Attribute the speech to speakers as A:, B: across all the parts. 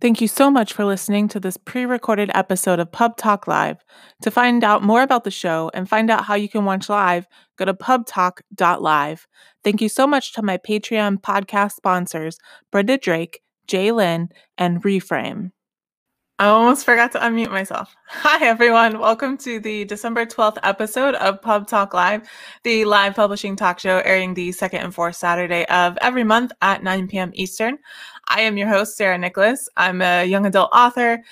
A: Thank you so much for listening to this pre recorded episode of Pub Talk Live. To find out more about the show and find out how you can watch live, go to pubtalk.live. Thank you so much to my Patreon podcast sponsors, Brenda Drake, Jay Lynn, and Reframe. I almost forgot to unmute myself. Hi, everyone. Welcome to the December 12th episode of Pub Talk Live, the live publishing talk show airing the second and fourth Saturday of every month at 9 p.m. Eastern. I am your host, Sarah Nicholas. I'm a young adult author,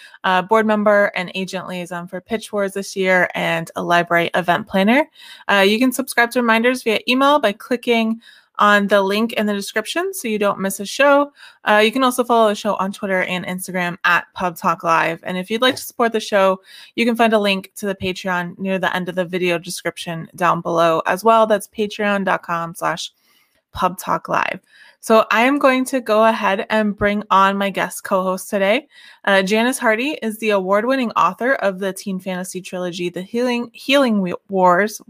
A: board member, and agent liaison for Pitch Wars this year, and a library event planner. Uh, you can subscribe to reminders via email by clicking on the link in the description so you don't miss a show. Uh, you can also follow the show on Twitter and Instagram at Pub Talk Live. And if you'd like to support the show, you can find a link to the Patreon near the end of the video description down below as well. That's patreon.com slash Pub Talk Live. So I am going to go ahead and bring on my guest co-host today. Uh, Janice Hardy is the award-winning author of the teen fantasy trilogy, The Healing Healing Wars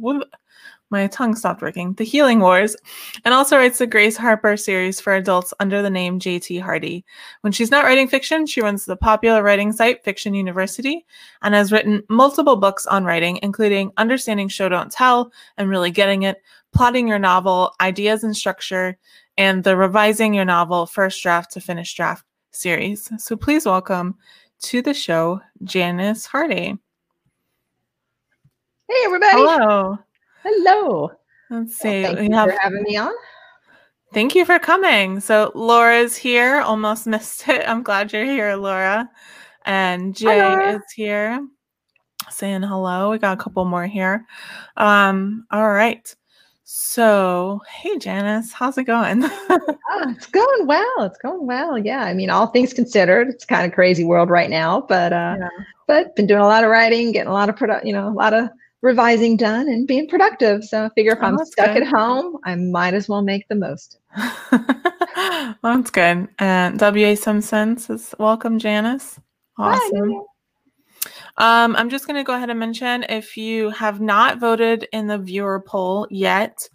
A: my tongue stopped working, The Healing Wars, and also writes the Grace Harper series for adults under the name JT Hardy. When she's not writing fiction, she runs the popular writing site Fiction University and has written multiple books on writing, including Understanding Show Don't Tell and Really Getting It, Plotting Your Novel, Ideas and Structure, and the Revising Your Novel First Draft to Finish Draft series. So please welcome to the show Janice Hardy.
B: Hey, everybody.
A: Hello.
B: Hello.
A: Let's see.
B: Well, thank you have, for having me on.
A: Thank you for coming. So Laura's here. Almost missed it. I'm glad you're here, Laura. And Jay Hi, is here saying hello. We got a couple more here. Um, all right. So, hey Janice, how's it going?
B: oh, it's going well. It's going well. Yeah. I mean, all things considered, it's kind of crazy world right now, but uh yeah. but been doing a lot of writing, getting a lot of product, you know, a lot of revising done and being productive. So I figure if oh, I'm stuck good. at home, I might as well make the most.
A: that's good. And W.A. Simpson says, Welcome, Janice. Awesome. Hi, um, I'm just going to go ahead and mention if you have not voted in the viewer poll yet,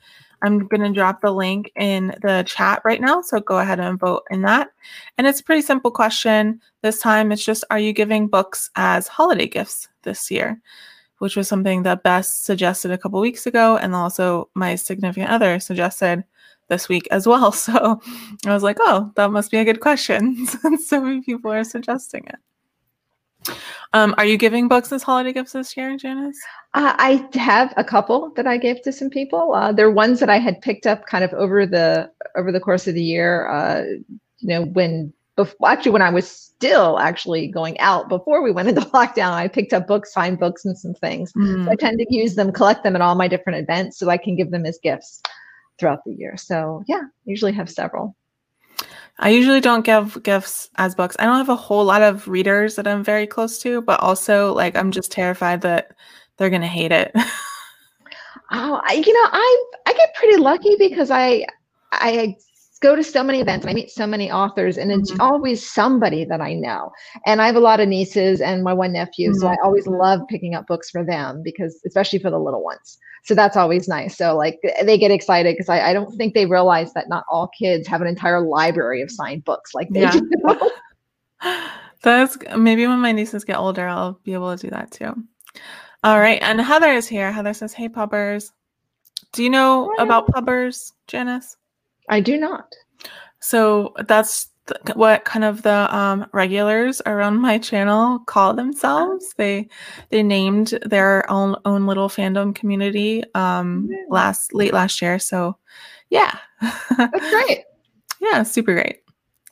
A: I'm going to drop the link in the chat right now. So go ahead and vote in that. And it's a pretty simple question. This time it's just Are you giving books as holiday gifts this year? Which was something that Bess suggested a couple weeks ago, and also my significant other suggested this week as well. So I was like, oh, that must be a good question since so many people are suggesting it. Um, are you giving books as holiday gifts this year, Janice?
B: Uh, I have a couple that I gave to some people. Uh, they're ones that I had picked up kind of over the over the course of the year. Uh, you know, when before, actually when I was still actually going out before we went into lockdown, I picked up books, signed books, and some things. Mm. So I tend to use them, collect them at all my different events, so I can give them as gifts throughout the year. So yeah, usually have several.
A: I usually don't give gifts as books. I don't have a whole lot of readers that I'm very close to, but also like I'm just terrified that they're gonna hate it.
B: oh, I, you know, I I get pretty lucky because I I go to so many events and I meet so many authors, and it's mm-hmm. always somebody that I know. And I have a lot of nieces and my one nephew, mm-hmm. so I always love picking up books for them because, especially for the little ones. So that's always nice. So like they get excited because I, I don't think they realize that not all kids have an entire library of signed books like they yeah. do.
A: that's maybe when my nieces get older, I'll be able to do that too. All right, and Heather is here. Heather says, "Hey, pubbers." Do you know about pubbers, Janice?
B: I do not.
A: So that's th- what kind of the um, regulars around my channel call themselves. They they named their own own little fandom community um, last late last year. So yeah,
B: that's great.
A: yeah, super great.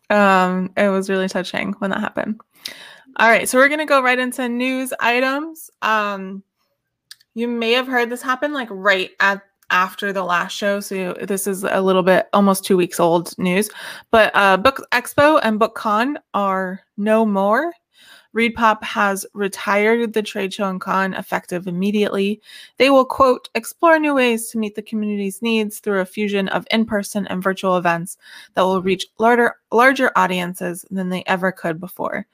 A: Um, it was really touching when that happened. All right, so we're gonna go right into news items. Um, you may have heard this happen like right at after the last show. So this is a little bit almost two weeks old news. But uh, Book Expo and BookCon are no more. ReedPop has retired the trade show and con effective immediately. They will, quote, explore new ways to meet the community's needs through a fusion of in person and virtual events that will reach larger, larger audiences than they ever could before.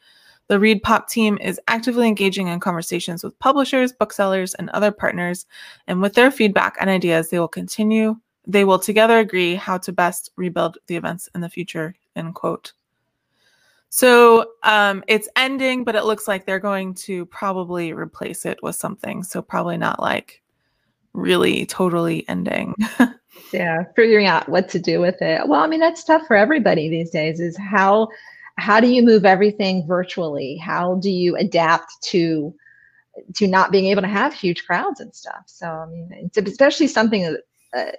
A: The ReedPop team is actively engaging in conversations with publishers, booksellers, and other partners, and with their feedback and ideas, they will continue. They will together agree how to best rebuild the events in the future. End quote. So um, it's ending, but it looks like they're going to probably replace it with something. So probably not like really totally ending.
B: yeah, figuring out what to do with it. Well, I mean that's tough for everybody these days. Is how how do you move everything virtually? How do you adapt to to not being able to have huge crowds and stuff? So I mean, it's especially something that. Uh,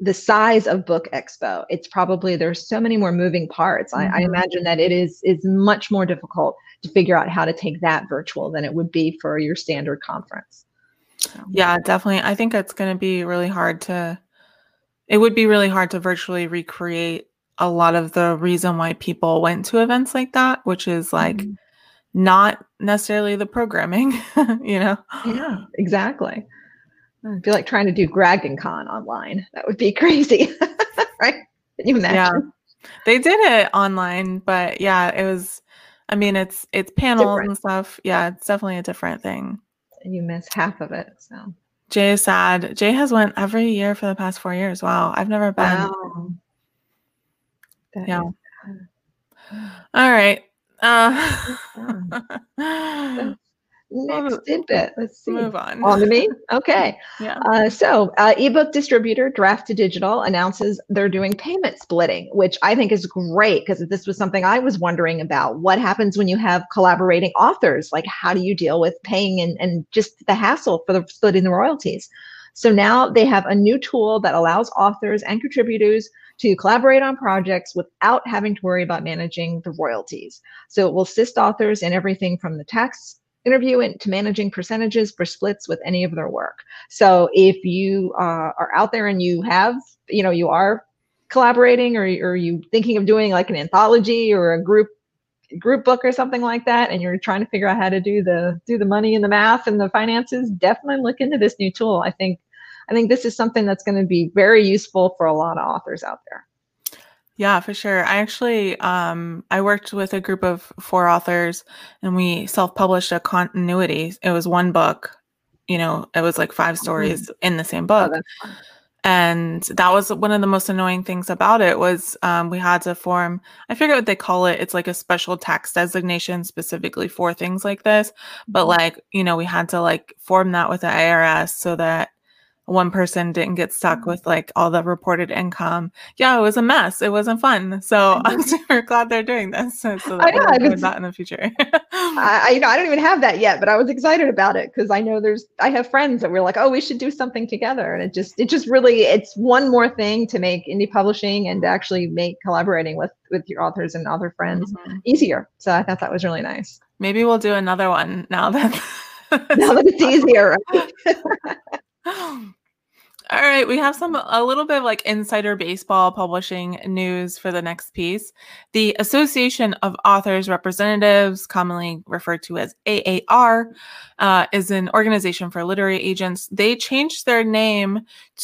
B: the size of book expo it's probably there's so many more moving parts mm-hmm. I, I, mm-hmm. imagine that it is is much more difficult to figure out how to take that virtual than it would be for your standard conference
A: so. yeah definitely i think it's going to be really hard to it would be really hard to virtually recreate a lot of the reason why people went to events like that, which is like mm-hmm. not necessarily the programming, you know?
B: Yeah, exactly. I feel like trying to do Dragon Con online. That would be crazy, right? Can you imagine?
A: Yeah. They did it online, but yeah, it was I mean it's it's panels different. and stuff. Yeah, it's definitely a different thing.
B: You miss half of it. So
A: Jay is sad. Jay has went every year for the past four years. Wow. I've never been. Wow. Yeah. All right. Uh,
B: Next tidbit. Let's see.
A: Move on.
B: On to me. Okay. yeah. Uh, so, uh, ebook distributor Draft2Digital announces they're doing payment splitting, which I think is great because this was something I was wondering about. What happens when you have collaborating authors? Like, how do you deal with paying and, and just the hassle for the splitting the royalties? So now they have a new tool that allows authors and contributors to collaborate on projects without having to worry about managing the royalties. So it will assist authors in everything from the tax interview into managing percentages for splits with any of their work. So if you uh, are out there and you have, you know, you are collaborating or, or you thinking of doing like an anthology or a group group book or something like that and you're trying to figure out how to do the do the money and the math and the finances definitely look into this new tool i think i think this is something that's going to be very useful for a lot of authors out there
A: yeah, for sure. I actually um I worked with a group of four authors and we self-published a continuity. It was one book, you know, it was like five mm-hmm. stories mm-hmm. in the same book. Oh, and that was one of the most annoying things about it was um, we had to form i forget what they call it it's like a special tax designation specifically for things like this but mm-hmm. like you know we had to like form that with the irs so that one person didn't get stuck mm-hmm. with like all the reported income. Yeah, it was a mess. It wasn't fun. So I'm super glad they're doing this. So, I know I could, that in the future.
B: I, you know, I don't even have that yet, but I was excited about it because I know there's I have friends that were like, oh, we should do something together, and it just it just really it's one more thing to make indie publishing and to actually make collaborating with with your authors and other friends mm-hmm. easier. So I thought that was really nice.
A: Maybe we'll do another one now that
B: now that it's easier. Right?
A: All right, we have some a little bit of like insider baseball publishing news for the next piece. The Association of Authors Representatives, commonly referred to as AAR, uh, is an organization for literary agents. They changed their name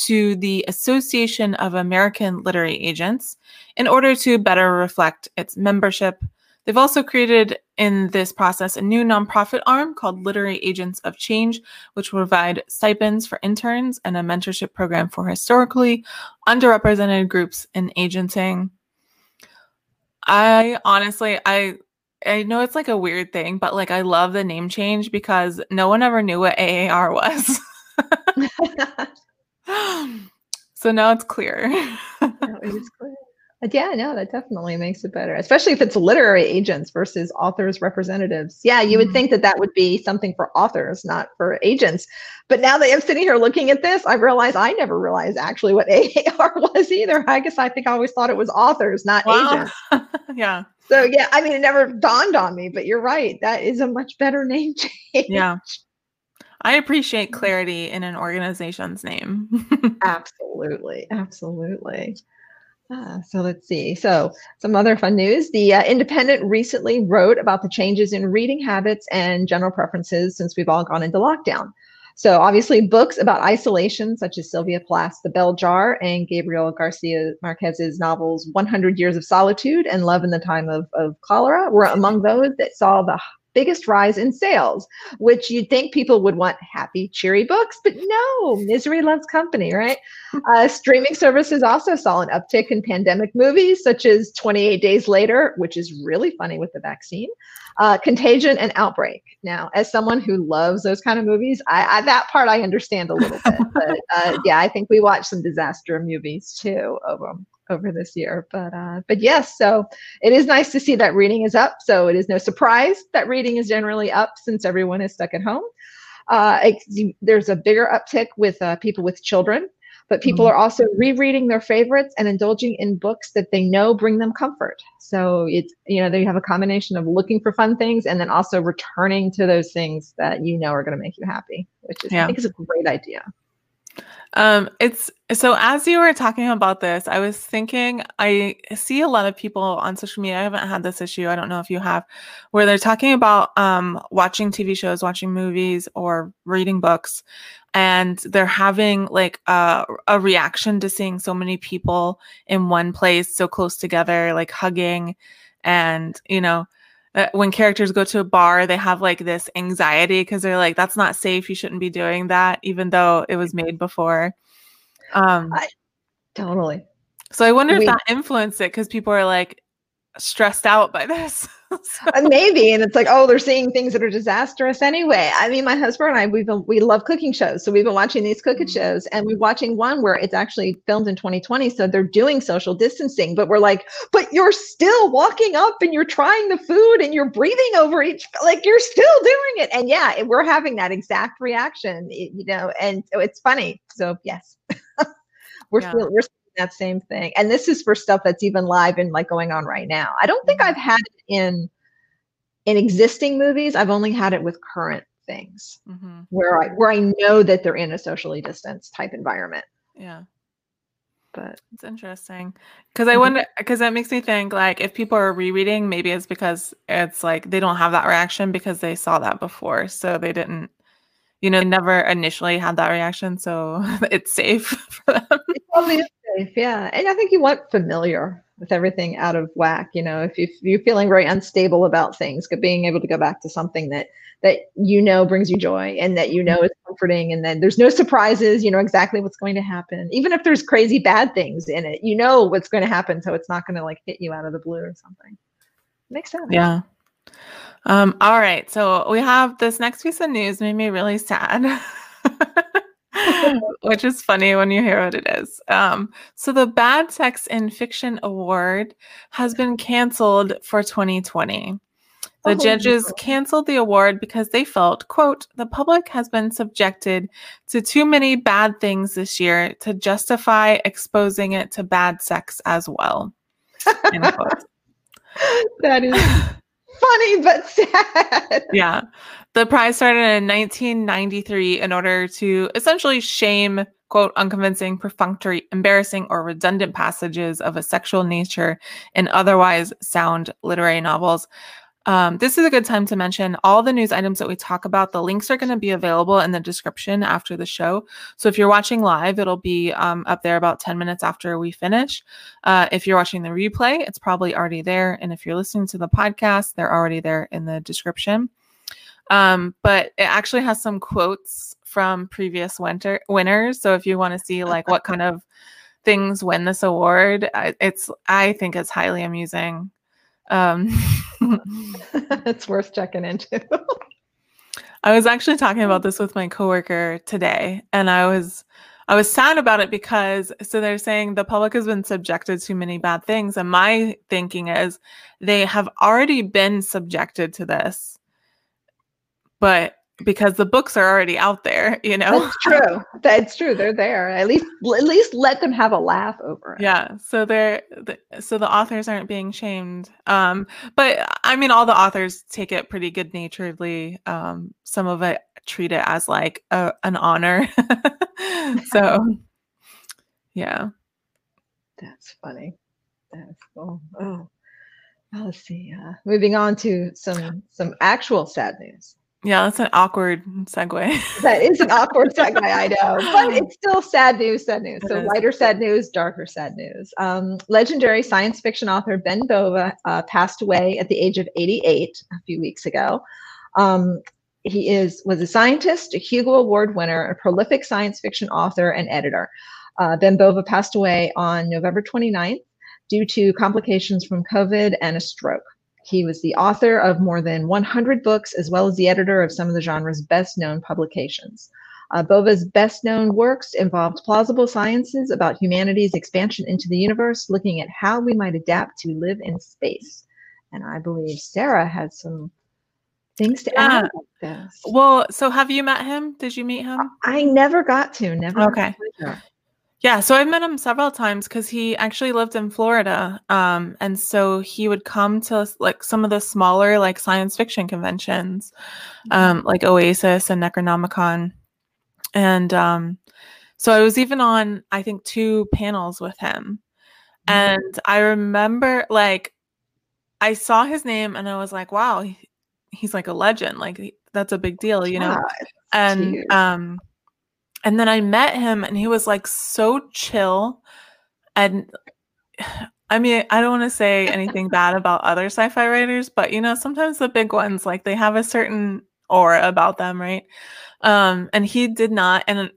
A: to the Association of American Literary Agents in order to better reflect its membership They've also created in this process a new nonprofit arm called Literary Agents of Change, which will provide stipends for interns and a mentorship program for historically underrepresented groups in agenting. I honestly, I I know it's like a weird thing, but like I love the name change because no one ever knew what AAR was. so now it's clear.
B: it is clear yeah, no, that definitely makes it better, especially if it's literary agents versus authors representatives. Yeah, you would mm-hmm. think that that would be something for authors, not for agents. But now that I'm sitting here looking at this, I realize I never realized actually what AAR was either. I guess I think I always thought it was authors, not wow.
A: agents. yeah.
B: So yeah, I mean, it never dawned on me, but you're right. That is a much better name change.
A: Yeah. I appreciate clarity in an organization's name.
B: absolutely. Absolutely. Ah, so let's see. So some other fun news. The uh, Independent recently wrote about the changes in reading habits and general preferences since we've all gone into lockdown. So obviously books about isolation, such as Sylvia Plath's The Bell Jar and Gabriel Garcia Marquez's novels 100 Years of Solitude and Love in the Time of, of Cholera were among those that saw the biggest rise in sales, which you'd think people would want happy, cheery books, but no, misery loves company, right? Uh, streaming services also saw an uptick in pandemic movies, such as 28 Days Later, which is really funny with the vaccine, uh, Contagion, and Outbreak. Now, as someone who loves those kind of movies, I, I that part I understand a little bit, but uh, yeah, I think we watched some disaster movies too over over this year. But uh, but yes, so it is nice to see that reading is up. So it is no surprise that reading is generally up since everyone is stuck at home. Uh, it, there's a bigger uptick with uh, people with children, but people mm-hmm. are also rereading their favorites and indulging in books that they know bring them comfort. So it's you know they have a combination of looking for fun things and then also returning to those things that you know are going to make you happy, which is yeah. I think is a great idea.
A: Um, it's so as you were talking about this, I was thinking I see a lot of people on social media. I haven't had this issue. I don't know if you have, where they're talking about um, watching TV shows, watching movies, or reading books, and they're having like a, a reaction to seeing so many people in one place, so close together, like hugging, and you know uh, when characters go to a bar, they have like this anxiety because they're like, that's not safe. You shouldn't be doing that, even though it was made before. Um,
B: I, totally.
A: So I wonder if that influenced it because people are like stressed out by this.
B: So. Maybe, and it's like, oh, they're seeing things that are disastrous anyway. I mean, my husband and I, we've been, we love cooking shows, so we've been watching these cooking mm-hmm. shows, and we're watching one where it's actually filmed in 2020, so they're doing social distancing, but we're like, but you're still walking up and you're trying the food and you're breathing over each, like you're still doing it, and yeah, we're having that exact reaction, you know, and it's funny. So yes, we're yeah. we're that same thing. And this is for stuff that's even live and like going on right now. I don't think mm-hmm. I've had it in in existing movies. I've only had it with current things mm-hmm. where I where I know that they're in a socially distanced type environment.
A: Yeah.
B: But
A: it's interesting because I mm-hmm. wonder because that makes me think like if people are rereading, maybe it's because it's like they don't have that reaction because they saw that before, so they didn't you know, never initially had that reaction, so it's safe for them.
B: Probably safe, yeah. And I think you want familiar with everything out of whack. You know, if, you, if you're feeling very unstable about things, being able to go back to something that that you know brings you joy and that you know is comforting, and then there's no surprises. You know exactly what's going to happen, even if there's crazy bad things in it. You know what's going to happen, so it's not going to like hit you out of the blue or something. Makes sense.
A: Yeah. Um, all right. So we have this next piece of news made me really sad. Which is funny when you hear what it is. Um, so the Bad Sex in Fiction Award has been canceled for 2020. The oh, judges canceled the award because they felt, quote, the public has been subjected to too many bad things this year to justify exposing it to bad sex as well.
B: that is funny but sad.
A: Yeah. The prize started in 1993 in order to essentially shame, quote, unconvincing, perfunctory, embarrassing, or redundant passages of a sexual nature in otherwise sound literary novels. Um, this is a good time to mention all the news items that we talk about. The links are going to be available in the description after the show. So if you're watching live, it'll be um, up there about 10 minutes after we finish. Uh, if you're watching the replay, it's probably already there. And if you're listening to the podcast, they're already there in the description. Um, but it actually has some quotes from previous winter winners. So if you want to see like what kind of things win this award, it's I think it's highly amusing. Um,
B: it's worth checking into.
A: I was actually talking about this with my coworker today, and I was I was sad about it because so they're saying the public has been subjected to many bad things, and my thinking is they have already been subjected to this, but because the books are already out there, you know.
B: That's true. That's true. They're there. At least at least let them have a laugh over it.
A: Yeah. So they're so the authors aren't being shamed. Um but I mean all the authors take it pretty good naturedly. Um some of it treat it as like a, an honor. so yeah.
B: That's funny. That's cool. Oh. Let's see. Uh, moving on to some some actual sad news.
A: Yeah, that's an awkward segue.
B: that is an awkward segue, I know, but it's still sad news, sad news. So lighter sad news, darker sad news. Um, legendary science fiction author Ben Bova uh, passed away at the age of 88 a few weeks ago. Um, he is was a scientist, a Hugo Award winner, a prolific science fiction author and editor. Uh, ben Bova passed away on November 29th due to complications from COVID and a stroke. He was the author of more than 100 books, as well as the editor of some of the genre's best known publications. Uh, Bova's best known works involved plausible sciences about humanity's expansion into the universe, looking at how we might adapt to live in space. And I believe Sarah had some things to yeah. add about this.
A: Well, so have you met him? Did you meet him?
B: I never got to. Never.
A: Okay. Yeah, so I've met him several times because he actually lived in Florida, um, and so he would come to like some of the smaller like science fiction conventions, um, mm-hmm. like Oasis and Necronomicon, and um, so I was even on I think two panels with him, mm-hmm. and I remember like I saw his name and I was like, wow, he, he's like a legend, like that's a big deal, you know, and um and then I met him and he was like so chill. And I mean, I don't want to say anything bad about other sci fi writers, but you know, sometimes the big ones, like they have a certain aura about them, right? Um, and he did not. And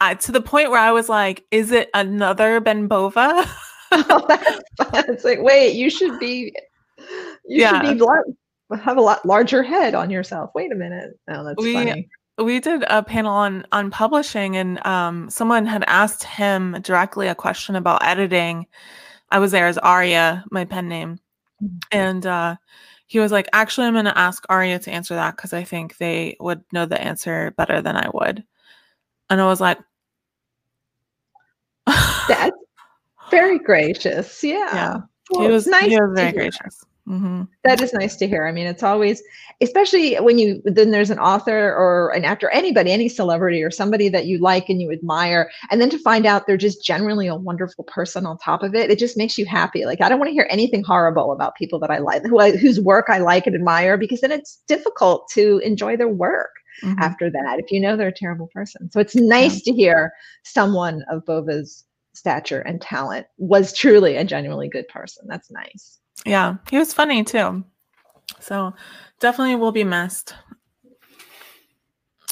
A: I, to the point where I was like, is it another Ben Bova?
B: oh, that's fun. It's like, wait, you should be, you yeah. should be, have a lot larger head on yourself. Wait a minute. Oh, that's we, funny
A: we did a panel on on publishing and um, someone had asked him directly a question about editing. I was there as aria my pen name. Mm-hmm. and uh, he was like actually i'm going to ask aria to answer that because i think they would know the answer better than i would. And i was like
B: that's very gracious. Yeah, yeah.
A: Well, he was nice he was very gracious
B: Mm-hmm. That is nice to hear. I mean, it's always, especially when you then there's an author or an actor, anybody, any celebrity or somebody that you like and you admire, and then to find out they're just generally a wonderful person on top of it, it just makes you happy. Like I don't want to hear anything horrible about people that I like, who I, whose work I like and admire, because then it's difficult to enjoy their work. Mm-hmm. After that, if you know they're a terrible person, so it's nice yeah. to hear someone of Bova's stature and talent was truly a genuinely good person. That's nice.
A: Yeah, he was funny too. So definitely will be missed.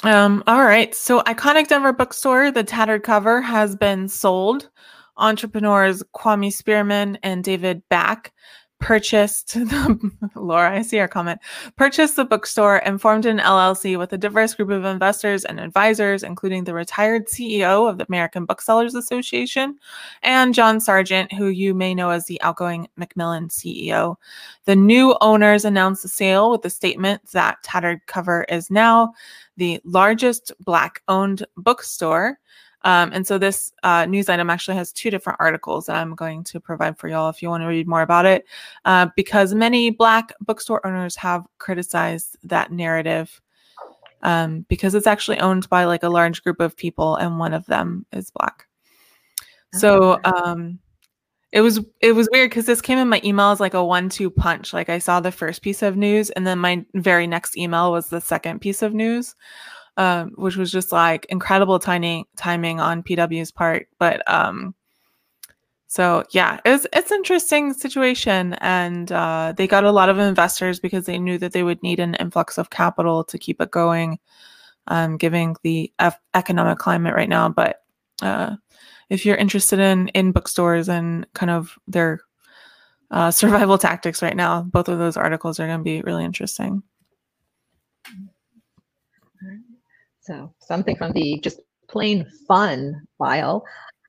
A: Um, all right. So iconic Denver bookstore, the tattered cover has been sold. Entrepreneurs Kwame Spearman and David Back purchased the Laura, I see our comment, purchased the bookstore and formed an LLC with a diverse group of investors and advisors, including the retired CEO of the American Booksellers Association and John Sargent, who you may know as the outgoing Macmillan CEO. The new owners announced the sale with the statement that Tattered Cover is now the largest Black owned bookstore um, and so this uh, news item actually has two different articles that I'm going to provide for y'all if you want to read more about it, uh, because many Black bookstore owners have criticized that narrative um, because it's actually owned by like a large group of people, and one of them is Black. So um, it was it was weird because this came in my email as like a one-two punch. Like I saw the first piece of news, and then my very next email was the second piece of news um, which was just like incredible timing timing on PW's part. But um, so yeah, it's it's interesting situation, and uh, they got a lot of investors because they knew that they would need an influx of capital to keep it going, um, giving the F- economic climate right now. But uh, if you're interested in in bookstores and kind of their uh, survival tactics right now, both of those articles are going to be really interesting.
B: So something from the just plain fun file.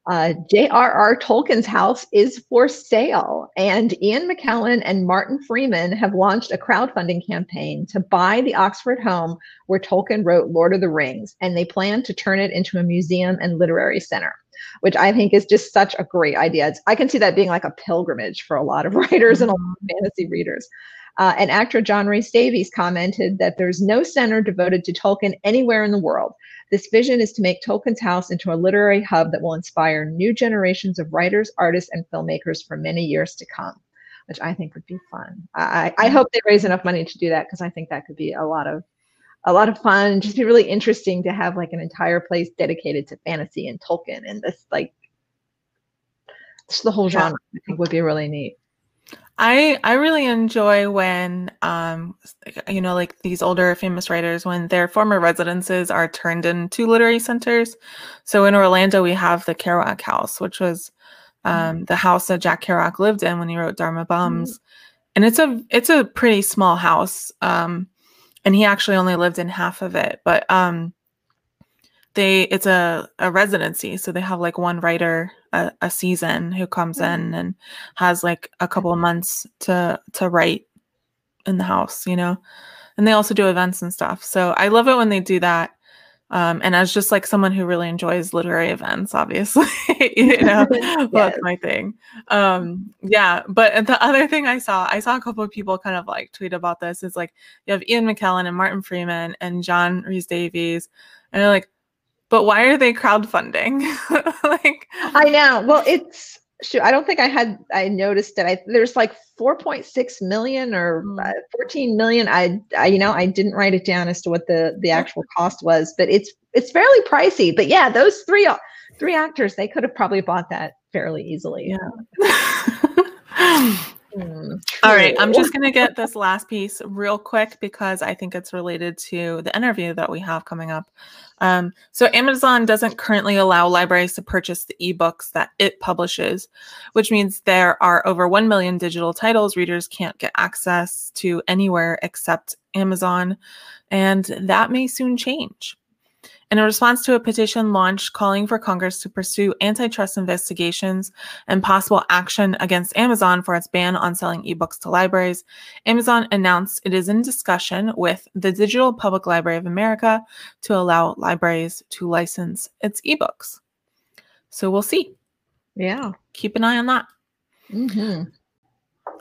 B: Uh, J.R.R. Tolkien's house is for sale, and Ian McKellen and Martin Freeman have launched a crowdfunding campaign to buy the Oxford home where Tolkien wrote Lord of the Rings, and they plan to turn it into a museum and literary center, which I think is just such a great idea. It's, I can see that being like a pilgrimage for a lot of writers and a lot of fantasy readers. Uh, and actor John Rhys-Davies commented that there's no center devoted to Tolkien anywhere in the world. This vision is to make Tolkien's house into a literary hub that will inspire new generations of writers, artists, and filmmakers for many years to come, which I think would be fun. I, I hope they raise enough money to do that because I think that could be a lot of a lot of fun. Just be really interesting to have like an entire place dedicated to fantasy and Tolkien and this like just the whole genre. I think would be really neat.
A: I I really enjoy when um you know like these older famous writers when their former residences are turned into literary centers. So in Orlando we have the Kerouac House, which was um, mm. the house that Jack Kerouac lived in when he wrote Dharma Bums, mm. and it's a it's a pretty small house. Um, and he actually only lived in half of it, but um, they it's a a residency, so they have like one writer a, a season who comes mm-hmm. in and has like a couple of months to to write in the house, you know. And they also do events and stuff. So I love it when they do that. Um, and as just like someone who really enjoys literary events, obviously, you know, yes. that's my thing. Um, yeah. But the other thing I saw, I saw a couple of people kind of like tweet about this is like you have Ian McKellen and Martin Freeman and John Rhys Davies, and they're like, but why are they crowdfunding?
B: like I know. Well, it's shoot, I don't think I had I noticed it. I there's like 4.6 million or hmm. uh, 14 million. I, I you know I didn't write it down as to what the the actual cost was, but it's it's fairly pricey. But yeah, those three three actors they could have probably bought that fairly easily.
A: Yeah. Mm, All right, I'm just going to get this last piece real quick because I think it's related to the interview that we have coming up. Um, so, Amazon doesn't currently allow libraries to purchase the ebooks that it publishes, which means there are over 1 million digital titles readers can't get access to anywhere except Amazon, and that may soon change. In response to a petition launched calling for Congress to pursue antitrust investigations and possible action against Amazon for its ban on selling ebooks to libraries, Amazon announced it is in discussion with the Digital Public Library of America to allow libraries to license its ebooks. So we'll see.
B: Yeah.
A: Keep an eye on that. Mm-hmm.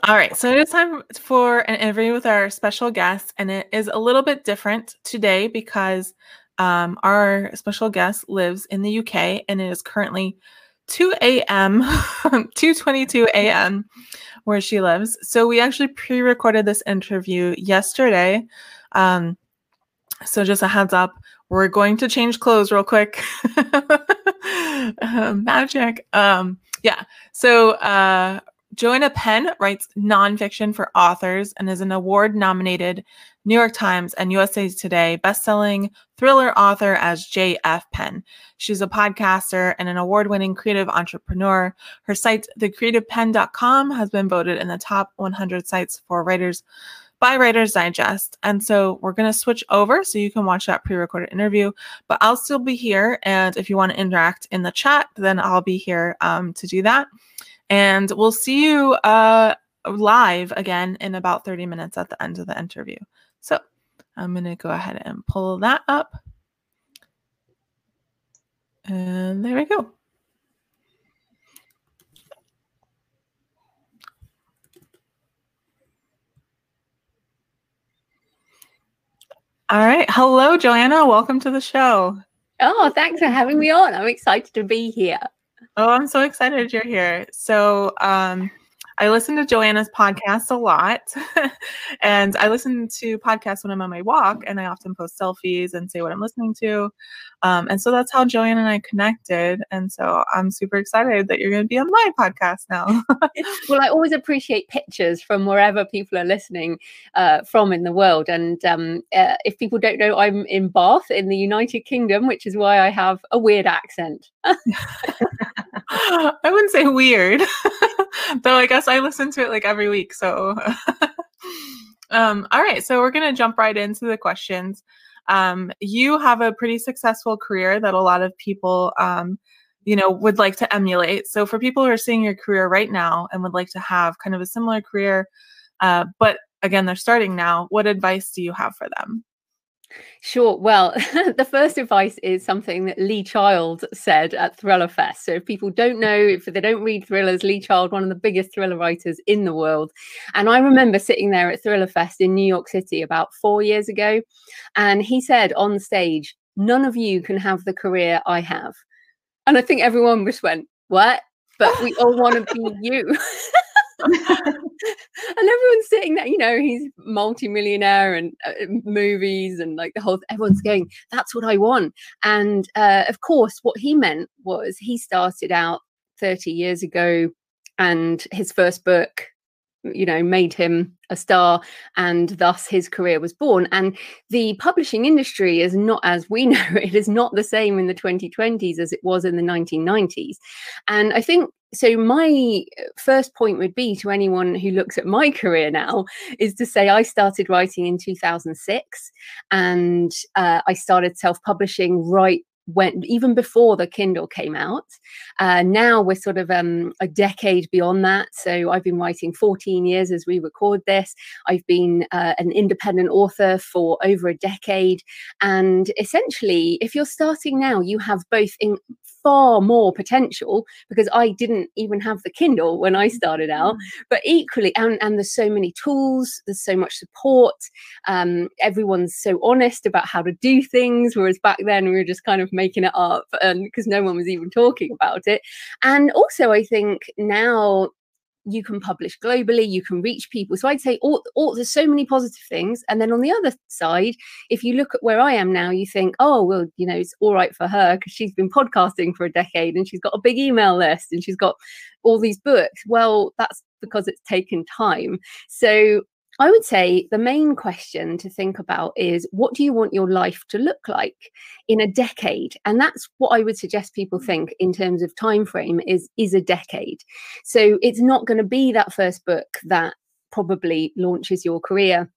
A: All right, so it is time for an interview with our special guest, and it is a little bit different today because um, our special guest lives in the UK and it is currently 2 a.m., 2:22 a.m. where she lives. So we actually pre-recorded this interview yesterday. Um, so just a heads up, we're going to change clothes real quick. uh, magic. Um, yeah. So uh, Joanna Penn writes nonfiction for authors and is an award nominated New York Times and USA Today bestselling thriller author as J.F. Penn. She's a podcaster and an award winning creative entrepreneur. Her site, thecreativepen.com, has been voted in the top 100 sites for writers by Writers Digest. And so we're going to switch over so you can watch that pre recorded interview, but I'll still be here. And if you want to interact in the chat, then I'll be here um, to do that. And we'll see you uh, live again in about 30 minutes at the end of the interview. So I'm going to go ahead and pull that up. And there we go. All right. Hello, Joanna. Welcome to the show.
C: Oh, thanks for having me on. I'm excited to be here.
A: Oh, I'm so excited you're here. So, um, I listen to Joanna's podcast a lot. and I listen to podcasts when I'm on my walk, and I often post selfies and say what I'm listening to. Um, and so that's how Joanna and I connected. And so I'm super excited that you're going to be on my podcast now.
C: well, I always appreciate pictures from wherever people are listening uh, from in the world. And um, uh, if people don't know, I'm in Bath in the United Kingdom, which is why I have a weird accent.
A: I wouldn't say weird, though I guess I listen to it like every week. So, um, all right. So we're going to jump right into the questions. Um, you have a pretty successful career that a lot of people, um, you know, would like to emulate. So for people who are seeing your career right now and would like to have kind of a similar career, uh, but again, they're starting now, what advice do you have for them?
C: Sure. Well, the first advice is something that Lee Child said at Thriller Fest. So, if people don't know, mm-hmm. if they don't read thrillers, Lee Child, one of the biggest thriller writers in the world. And I remember sitting there at Thriller Fest in New York City about four years ago. And he said on stage, None of you can have the career I have. And I think everyone just went, What? But we all want to be you. and everyone's sitting there, you know, he's multi-millionaire and uh, movies and like the whole, everyone's going, that's what I want. And uh, of course, what he meant was he started out 30 years ago and his first book you know made him a star and thus his career was born. And the publishing industry is not as we know it is not the same in the 2020s as it was in the 1990s and i think so my first point would be to anyone who looks at my career now is to say i started writing in 2006 and uh, i started self-publishing right when even before the Kindle came out. Uh, now we're sort of um, a decade beyond that. So I've been writing 14 years as we record this. I've been uh, an independent author for over a decade. And essentially, if you're starting now, you have both in far more potential because I didn't even have the Kindle when I started out. Mm. But equally, and, and there's so many tools, there's so much support. Um, everyone's so honest about how to do things, whereas back then we were just kind of making it up and because no one was even talking about it. And also, I think now you can publish globally you can reach people. So i'd say all, all, there's so many positive things. And then on the other side if you look at where i am now you think oh well you know it's all right for her because she's been podcasting for a decade and she's got a big email list and she's got all these books. Well that's because it's taken time. So I would say the main question to think about is what do you want your life to look like in a decade? And that's what I would suggest people think in terms of time frame is is a decade. So it's not going to be that first book that probably launches your career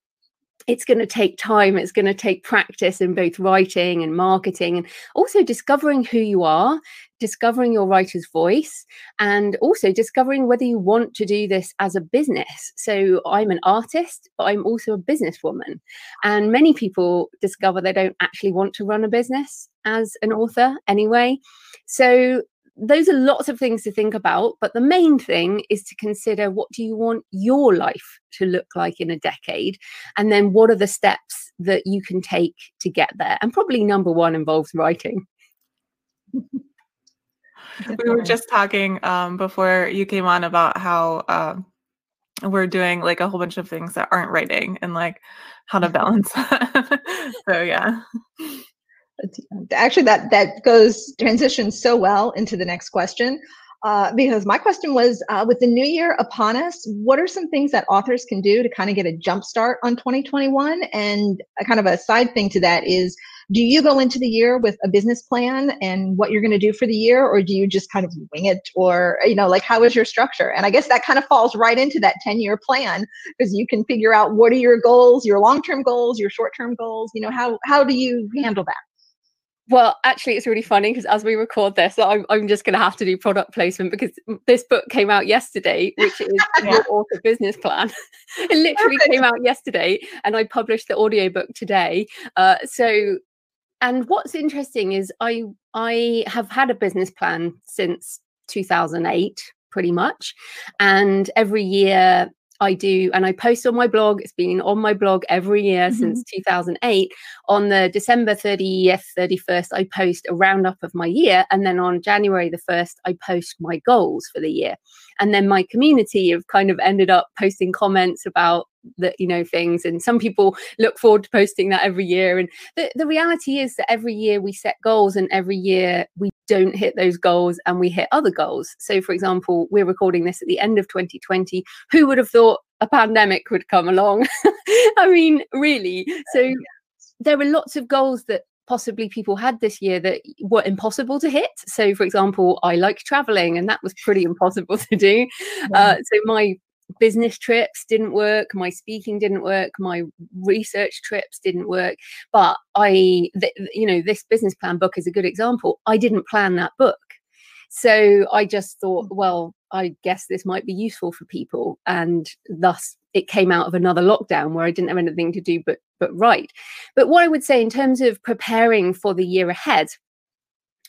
C: it's going to take time it's going to take practice in both writing and marketing and also discovering who you are discovering your writer's voice and also discovering whether you want to do this as a business. So i'm an artist but i'm also a businesswoman and many people discover they don't actually want to run a business as an author anyway. So those are lots of things to think about but the main thing is to consider what do you want your life to look like in a decade and then what are the steps that you can take to get there? And probably number one involves writing.
A: We were just talking um, before you came on about how uh, we're doing like a whole bunch of things that aren't writing and like how to balance. So yeah
B: actually that that goes transitions so well into the next question uh, because my question was uh, with the new year upon us what are some things that authors can do to kind of get a jump start on 2021 and kind of a side thing to that is do you go into the year with a business plan and what you're going to do for the year or do you just kind of wing it? Or you know like how is your structure? And i guess that kind of falls right into that 10 year plan because you can figure out what are your goals your long term goals your short term goals you know how how do you handle that
C: well, actually, it's really funny because as we record this, I'm, I'm just going to have to do product placement because this book came out yesterday, which is yeah. your author business plan. it literally came out yesterday, and I published the audiobook today. Uh, so, and what's interesting is I I have had a business plan since 2008, pretty much, and every year I do, and I post on my blog. It's been on my blog every year mm-hmm. since 2008. On the December 30th, 31st, I post a roundup of my year. And then on January the 1st, I post my goals for the year. And then my community have kind of ended up posting comments about that you know things. And some people look forward to posting that every year. And the, the reality is that every year we set goals and every year we don't hit those goals and we hit other goals. So for example we're recording this at the end of 2020 who would have thought a pandemic would come along? I mean really. So there were lots of goals that possibly people had this year that were impossible to hit. So, for example, I like traveling, and that was pretty impossible to do. Uh, so, my business trips didn't work my speaking didn't work my research trips didn't work but i th- you know this business plan book is a good example i didn't plan that book so i just thought mm. well i guess this might be useful for people and thus it came out of another lockdown where i didn't have anything to do but but right. but what i would say in terms of preparing for the year ahead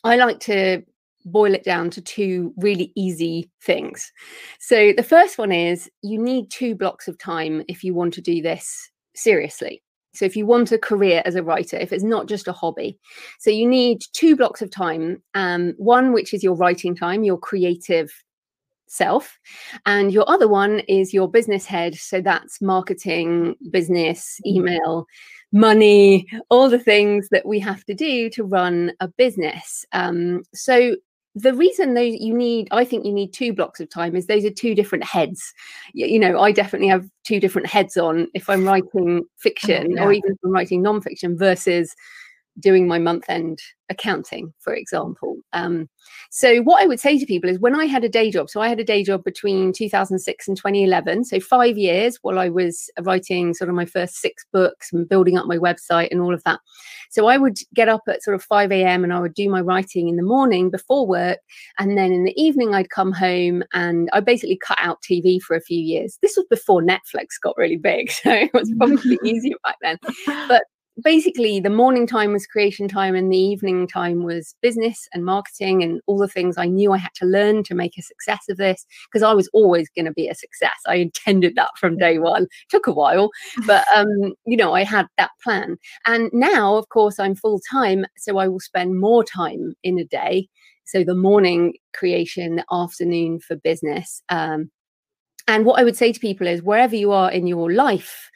C: i like to boil it down to two really easy things. So the first one is you need two blocks of time if you want to do this seriously. So if you want a career as a writer, if it's not just a hobby, so you need two blocks of time. Um, one which is your writing time, your creative self and your other one is your business head so that's marketing business
B: Mm-hmm.
C: email money all the things that we have to do to run a business um, so the reason those you need i think you need two blocks of time is those are two different heads you, you know i definitely have two different heads on if i'm writing fiction
B: yeah.
C: or even if i'm writing nonfiction versus doing my month end accounting, for example. Um, so, what I would say to people is when I had a day job, so I had a day job between 2006 and 2011, so five years while I was writing sort of my first six books and building up my website and all of that. So, I would get up at sort of 5 a.m. and I would do my writing in the morning before work. And then in the evening, I'd come home and I basically cut out TV for a few years. This was before Netflix got really big. So, it was probably easier back then. But basically the morning time was creation time and the evening time was business and marketing and all the things I knew I had to learn to make a success of this because I was always going to be a success. I intended that from day one. took a while, but um, you know, I had that plan. And now, of course, I'm full time, so I will spend more time in a day. So the morning creation, the afternoon for business. Um, and what I would say to people is wherever you are in your life,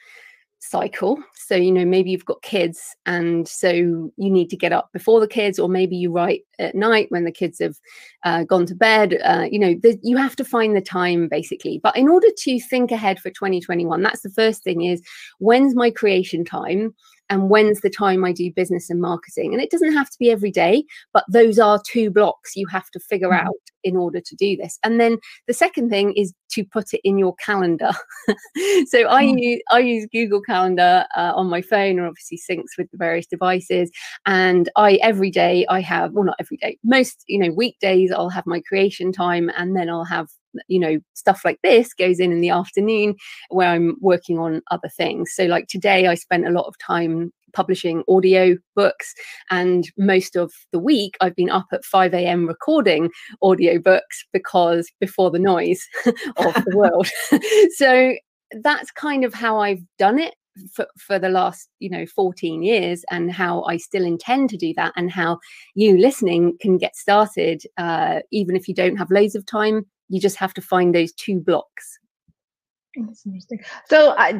C: cycle. So, you know, maybe you've got kids and so you need to get up before the kids, or maybe you write at night when the kids have uh, gone to bed. Uh, you know, the, you have to find the time basically. But in order to think ahead for 2021, that's the first thing is when's my creation time? And when's the time I do business and marketing. And it doesn't have to be every day, but those are two blocks you have to figure
B: Mhm.
C: out in order to do this. And then the second thing is to put it in your calendar. so I
B: Mm.
C: use I use Google Calendar uh, on my phone, or obviously syncs with the various devices. And I every day I have well not every day most you know weekdays I'll have my creation time, and then I'll have you know stuff like this goes in in the afternoon where I'm working on other things. So, like today, I spent a lot of time publishing audio books, and most of the week, I've been up at 5 a.m. recording audio books because before the noise of the world. so, that's kind of how I've done it. For, for the last you know 14 years and how i still intend to do that and how you listening can get started uh, even if you don't have loads of time you just have to find those two blocks
B: That's interesting. So, I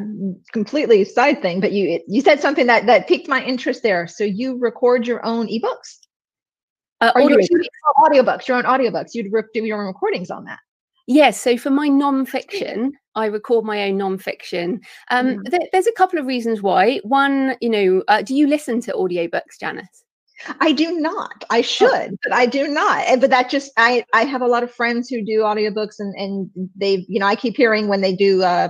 B: completely side thing, but you you said something that that piqued my interest there. So, you record your own ebooks,
C: uh,
B: or you
C: audio-
B: you- oh, audiobooks, your own audiobooks. You'd re- do your own recordings on that.
C: Yes, so for my non-fiction, I record my own non-fiction. Um,
B: Mhm.
C: there- there's a couple of reasons why. One, you know, uh, do you listen to audiobooks, Janice?
B: I do not. I should, but I do not. And- But that just I I have a lot of friends who do audiobooks and and they you know I keep hearing when they do uh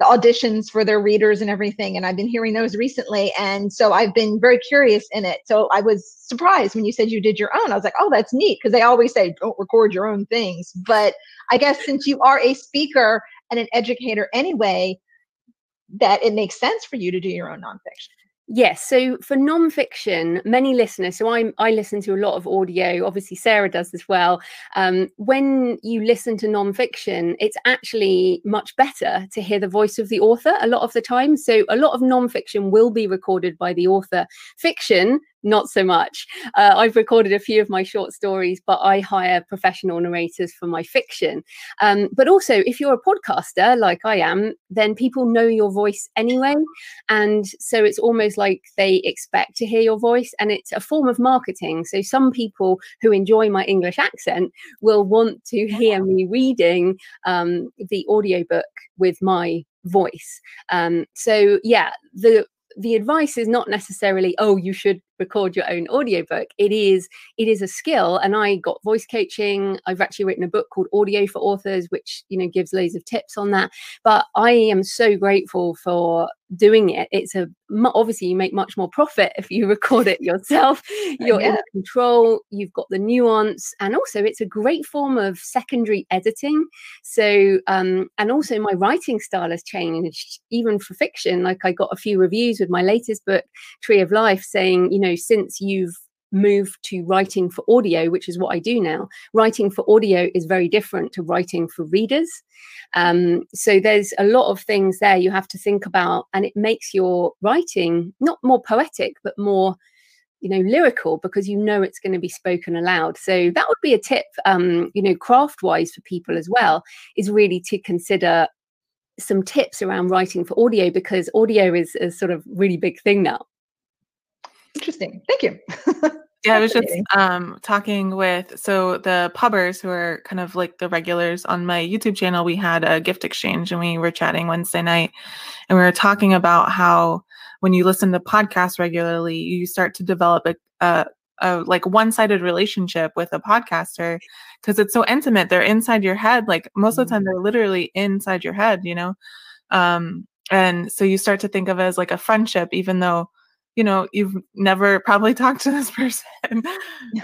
B: the auditions for their readers and everything and I've been hearing those recently and so I've been very curious in it. So I was surprised when you said you did your own. I was like, "Oh, that's neat" because they always say don't record your own things. But I guess since you are a speaker and an educator anyway, that it makes sense for you to do your own nonfiction.
C: Yes. So for non-fiction, many listeners. So I I listen to a lot of audio. Obviously, Sarah does as well. Um, when you listen to non-fiction, it's actually much better to hear the voice of the author a lot of the time. So a lot of non-fiction will be recorded by the author. Fiction, not so much. Uh, I've recorded a few of my short stories, but I hire professional narrators for my fiction. Um, but also, if you're a podcaster like I am, then people know your voice anyway. And so it's almost like they expect to hear your voice, and it's a form of marketing. So some people who enjoy my English accent will want to hear me reading um, the audiobook with my voice. Um, so, yeah, the the advice is not necessarily oh you should record your own audiobook it is it is a skill and i got voice coaching. I've actually written a book called audio for authors which you know gives loads of tips on that. But i am so grateful for doing it it's a obviously you make much more profit if you record it yourself. You're in control you've got the nuance and also it's a great form of secondary editing. So um and also my writing style has changed even for fiction. Like i got a few reviews with my latest book tree of life saying you know since you've moved to writing for audio which is what i do now. Writing for audio is very different to writing for readers. Um, so there's a lot of things there you have to think about and it makes your writing not more poetic but more you know lyrical because you know it's going to be spoken aloud. So that would be a tip um you know craft wise for people as well is really to consider some tips around writing for audio because audio is a sort of really big thing now.
B: Interesting. Thank you
A: yeah i was just um talking with so the pubbers who are kind of like the regulars on my youtube channel we had a gift exchange and we were chatting wednesday night and we were talking about how when you listen to podcasts regularly, you start to develop a, a, a like one-sided relationship with a podcaster because it's so intimate. They're inside your head. Like most of the time, mm-hmm. they're literally inside your head. You know, um, and so you start to think of it as like a friendship, even though you know you've never probably talked to this person.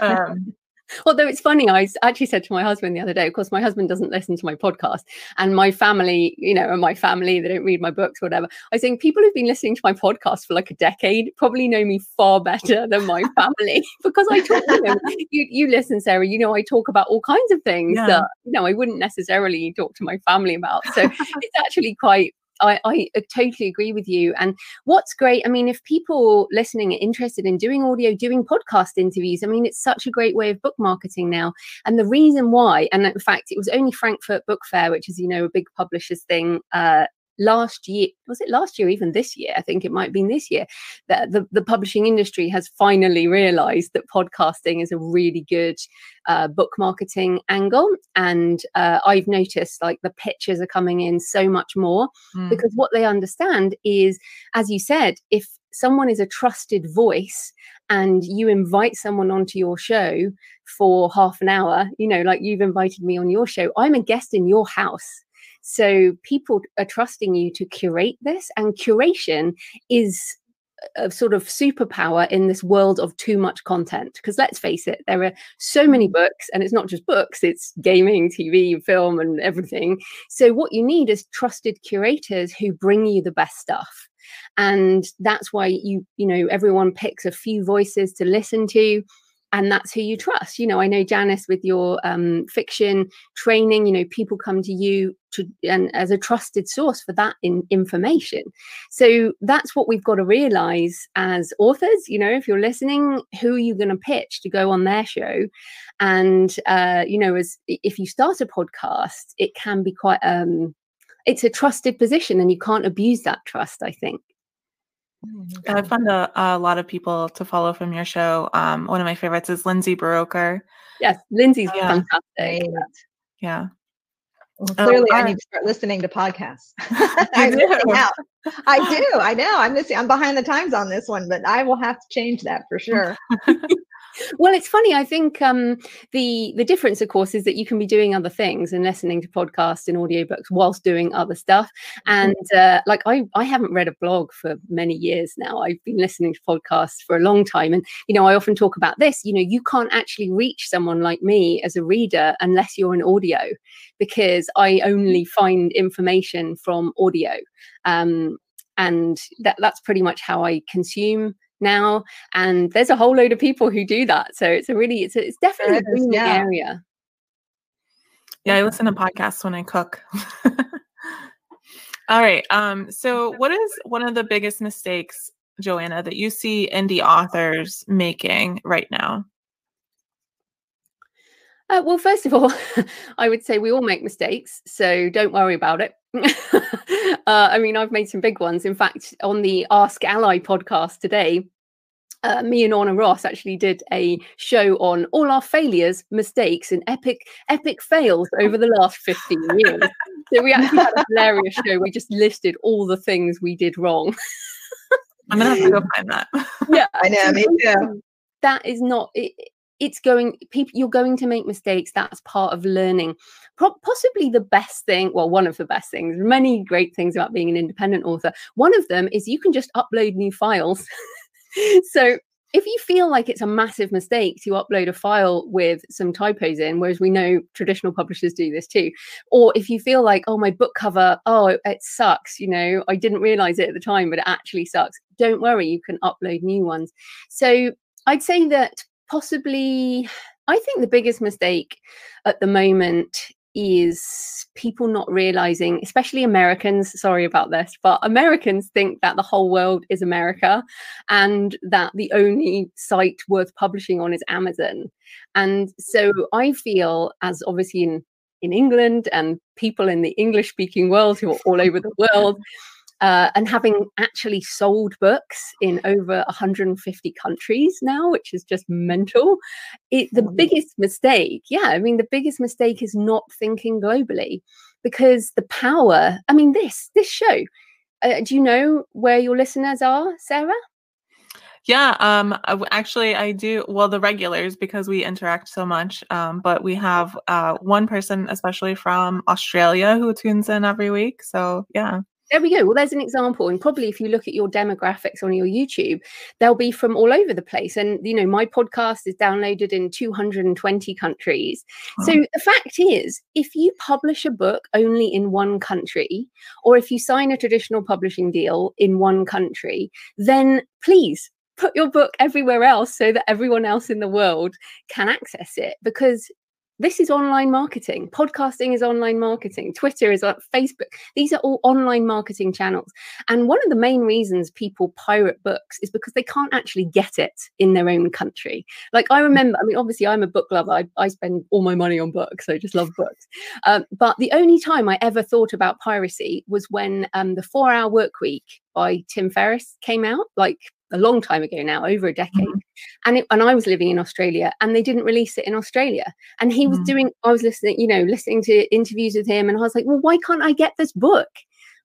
A: um,
C: Although it's funny, I actually said to my husband the other day, of course, my husband doesn't listen to my podcast, and my family, you know, and my family, they don't read my books, whatever. I think people who've been listening to my podcast for like a decade probably know me far better than my family because I talk, you know, you, you listen, Sarah, you know, I talk about all kinds of things yeah. that, you know, I wouldn't necessarily talk to my family about. So it's actually quite I, I totally agree with you. And what's great, I mean, if people listening are interested in doing audio, doing podcast interviews, I mean, it's such a great way of book marketing now. And the reason why, and in fact, it was only Frankfurt Book Fair, which is, you know, a big publishers thing uh, last year was it last year even this year? I think it might have been this year that the, the publishing industry has finally realized that podcasting is a really good uh, book marketing angle. And uh, i've noticed like the pitches are coming in so much more mm. because what they understand is as you said if someone is a trusted voice and you invite someone onto your show for half an hour you know like you've invited me on your show i'm a guest in your house so people are trusting you to curate this, and curation is a sort of superpower in this world of too much content. Because let's face it, there are so many mm. books, and it's not just books, it's gaming, TV, film, and everything. So, what you need is trusted curators who bring you the best stuff. And that's why you, you know, everyone picks a few voices to listen to and that's who you trust. You know i know janice with your um, fiction training you know people come to you to and as a trusted source for that in information. So that's what we've got to realize as authors you know if you're listening who are you going to pitch to go on their show? And uh, you know as if you start a podcast it can be quite um it's a trusted position and you can't abuse that trust i think
A: I've found a, a, lot of people to follow from your show. Um, one of my favorites is Lindsay Buroker.
C: Yes, Lindsay's yeah. fantastic.
A: Yeah.
B: Well, oh, clearly, I need to start listening to podcasts. I'm missing out. I do. I know. I'm missing. I'm behind the times on this one, but I will have to change that for sure.
C: Well it's funny i think um, the the difference of course is that you can be doing other things and listening to podcasts and audiobooks whilst doing other stuff. Mm-hmm. and uh, like i i haven't read a blog for many years now. I've been listening to podcasts for a long time. And you know i often talk about this you know you can't actually reach someone like me as a reader unless you're an audio because i only find information from audio. Um, and that, that's pretty much how i consume now and there's a whole load of people who do that so it's a really it's, a, it's definitely a booming yeah. area.
A: Yeah i listen to podcasts when i cook. All right um so what is one of the biggest mistakes joanna that you see indie authors making right now
C: uh, well, first of all, I would say we all make mistakes, so don't worry about it. uh, I mean, I've made some big ones. In fact, on the Ask ALLi podcast today, uh, me and Orna Ross actually did a show on all our failures, mistakes, and epic epic fails over the last 15 years. so we actually had a hilarious show. We just listed all the things we did wrong.
A: I'm gonna have to go find that.
C: yeah,
B: I know, me too.
C: That is not it, it's going people you're going to make mistakes that's part of learning Pro- possibly the best thing well one of the best things many great things about being an independent author one of them is you can just upload new files so if you feel like it's a massive mistake to upload a file with some typos in, whereas we know traditional publishers do this too, or if you feel like, oh, my book cover, oh, it sucks, you know, I didn't realize it at the time, but it actually sucks, don't worry, you can upload new ones. So I'd say that possibly, I think the biggest mistake at the moment is people not realizing, especially Americans, sorry about this, but Americans think that the whole world is America and that the only site worth publishing on is Amazon. And so I feel, as obviously in, in England and people in the English speaking world who are all over the world, uh, and having actually sold books in over 150 countries now, which is just mental. It, the biggest mistake, yeah, I mean, the biggest mistake is not thinking globally because the power, I mean, this, this show, uh, do you know where your listeners are, Sarah?
A: Yeah, um, actually, I do. Well, the regulars because we interact so much. Um, but we have uh, one person, especially from Australia, who tunes in every week. So yeah.
C: There we go. Well, there's an example. And probably if you look at your demographics on your YouTube, they'll be from all over the place. And, you know, my podcast is downloaded in 220 countries. Oh. So the fact is, if you publish a book only in one country, or if you sign a traditional publishing deal in one country, then please put your book everywhere else so that everyone else in the world can access it because this is online marketing. Podcasting is online marketing. Twitter is like Facebook. These are all online marketing channels. And one of the main reasons people pirate books is because they can't actually get it in their own country. Like I remember, I mean, obviously I'm a book lover. I, I spend all my money on books. I just love books. Um, but the only time I ever thought about piracy was when um, the Four Hour Work Week by Tim Ferriss came out, like a long time ago now, over a decade. Mm-hmm. And it, and I was living in Australia and they didn't release it in Australia. And he was mm-hmm. doing, I was listening, you know, listening to interviews with him and I was like, well, why can't I get this book?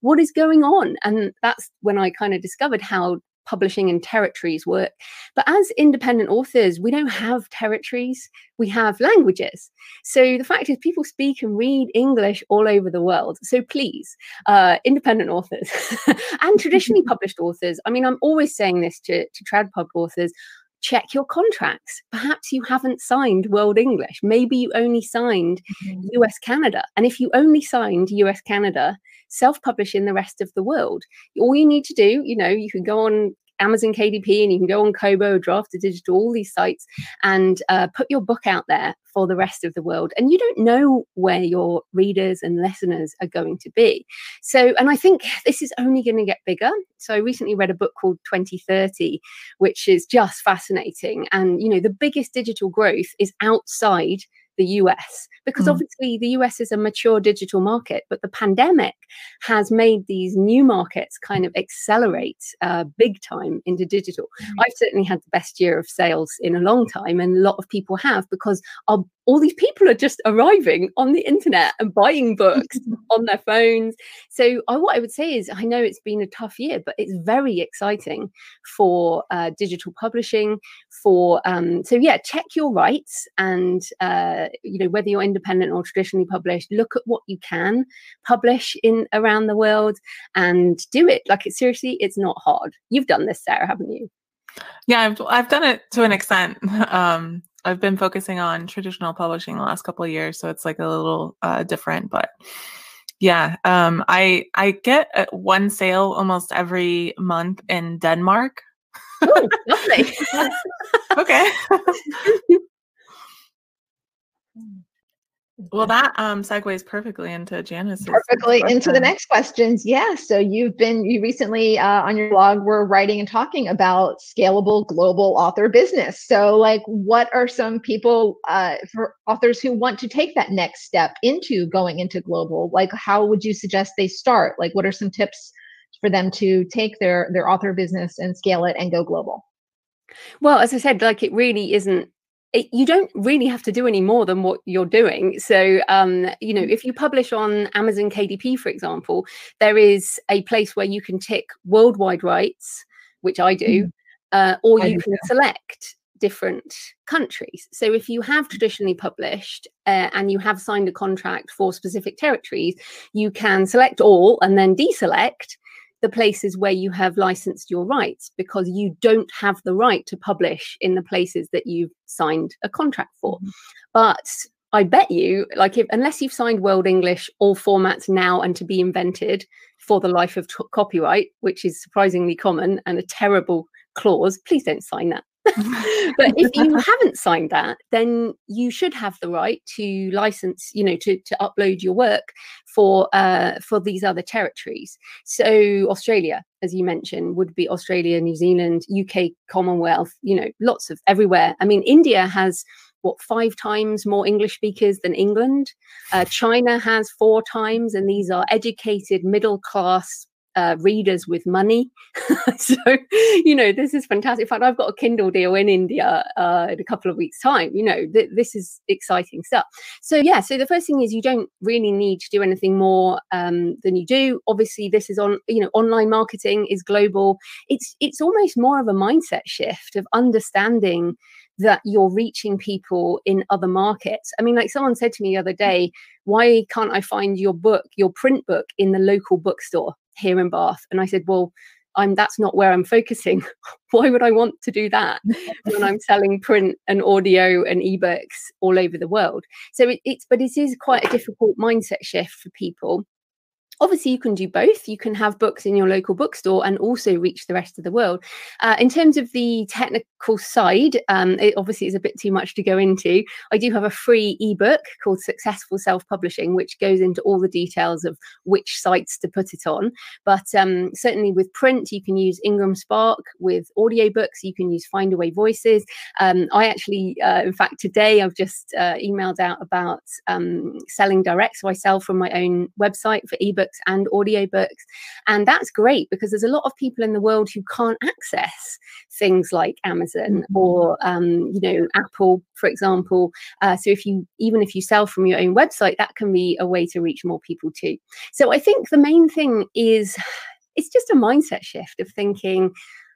C: What is going on? And that's when I kind of discovered how publishing and territories work. But as independent authors, we don't have territories, we have languages. So the fact is, people speak and read English all over the world. So please, uh, independent authors and traditionally published authors, I mean, I'm always saying this to, to TradPub authors check your contracts. Perhaps you haven't signed World English. Maybe you only signed mm-hmm. US Canada. And if you only signed US Canada, self publish in the rest of the world. All you need to do, you know, you can go on Amazon KDP and you can go on Kobo, Draft2Digital, all these sites and uh, put your book out there for the rest of the world. And you don't know where your readers and listeners are going to be. So, and I think this is only going to get bigger. So I recently read a book called 2030, which is just fascinating. And, you know, the biggest digital growth is outside the US because mm. obviously the US is a mature digital market, but the pandemic has made these new markets kind of accelerate uh, big time into digital. Mm. I've certainly had the best year of sales in a long time, and a lot of people have because our all these people are just arriving on the internet and buying books on their phones. So, I, what I would say is, I know it's been a tough year, but it's very exciting for uh, digital publishing. For um, so, yeah, check your rights, and uh, you know whether you're independent or traditionally published. Look at what you can publish in around the world and do it. Like it seriously, it's not hard. You've done this, Sarah, haven't you?
A: Yeah, I've I've done it to an extent. Um, I've been focusing on traditional publishing the last couple of years, so it's like a little uh, different. But yeah, um, I I get one sale almost every month in Denmark.
C: Ooh, lovely.
A: okay. Well, that um, segues perfectly into Janice's.
B: Perfectly question. into the next questions. Yeah. So you've been, you recently uh, on your blog were writing and talking about scalable global author business. So, like, what are some people uh, for authors who want to take that next step into going into global? Like, how would you suggest they start? Like, what are some tips for them to take their their author business and scale it and go global?
C: Well, as I said, like it really isn't it, you don't really have to do any more than what you're doing. So, um, you know, if you publish on Amazon KDP, for example, there is a place where you can tick worldwide rights, which I do, mm. uh, or you can select different countries. So, if you have traditionally published uh, and you have signed a contract for specific territories, you can select all and then deselect the places where you have licensed your rights because you don't have the right to publish in the places that you've signed a contract for. Mm-hmm. But I bet you, like, if unless you've signed World English, all formats now and to be invented for the life of t- copyright, which is surprisingly common and a terrible clause, please don't sign that. but if you haven't signed that, then you should have the right to license, you know, to, to upload your work for uh, for these other territories. So Australia, as you mentioned, would be Australia, New Zealand, UK, Commonwealth, you know, lots of everywhere. I mean, India has what five times more English speakers than England. Uh, China has four times, and these are educated middle class uh, readers with money. so, you know, this is fantastic. In fact, I've got a Kindle deal in India uh, in a couple of weeks' time. You know, th- this is exciting stuff. So, yeah, so the first thing is you don't really need to do anything more um, than you do. Obviously, this is on, you know, online marketing is global. It's it's almost more of a mindset shift of understanding that you're reaching people in other markets. I mean, like someone said to me the other day, why can't I find your book, your print book, in the local bookstore? here in Bath. And I said, well, I'm that's not where I'm focusing. Why would I want to do that when I'm selling print and audio and ebooks all over the world? So it, it's but it is quite a difficult mindset shift for people obviously you can do both. You can have books in your local bookstore and also reach the rest of the world. Uh, in terms of the technical side um, it obviously is a bit too much to go into. I do have a free ebook called successful self-publishing which goes into all the details of which sites to put it on. But um, certainly with print you can use IngramSpark. With audiobooks you can use findaway voices. Um, i actually uh, in fact today i've just uh, emailed out about um, selling direct. So i sell from my own website for ebook ebooks and audiobooks. And that's great because there's a lot of people in the world who can't access things like Amazon mm-hmm. or, um, you know, Apple, for example. Uh, so if you, even if you sell from your own website, that can be a way to reach more people too. So I think the main thing is it's just a mindset shift of thinking,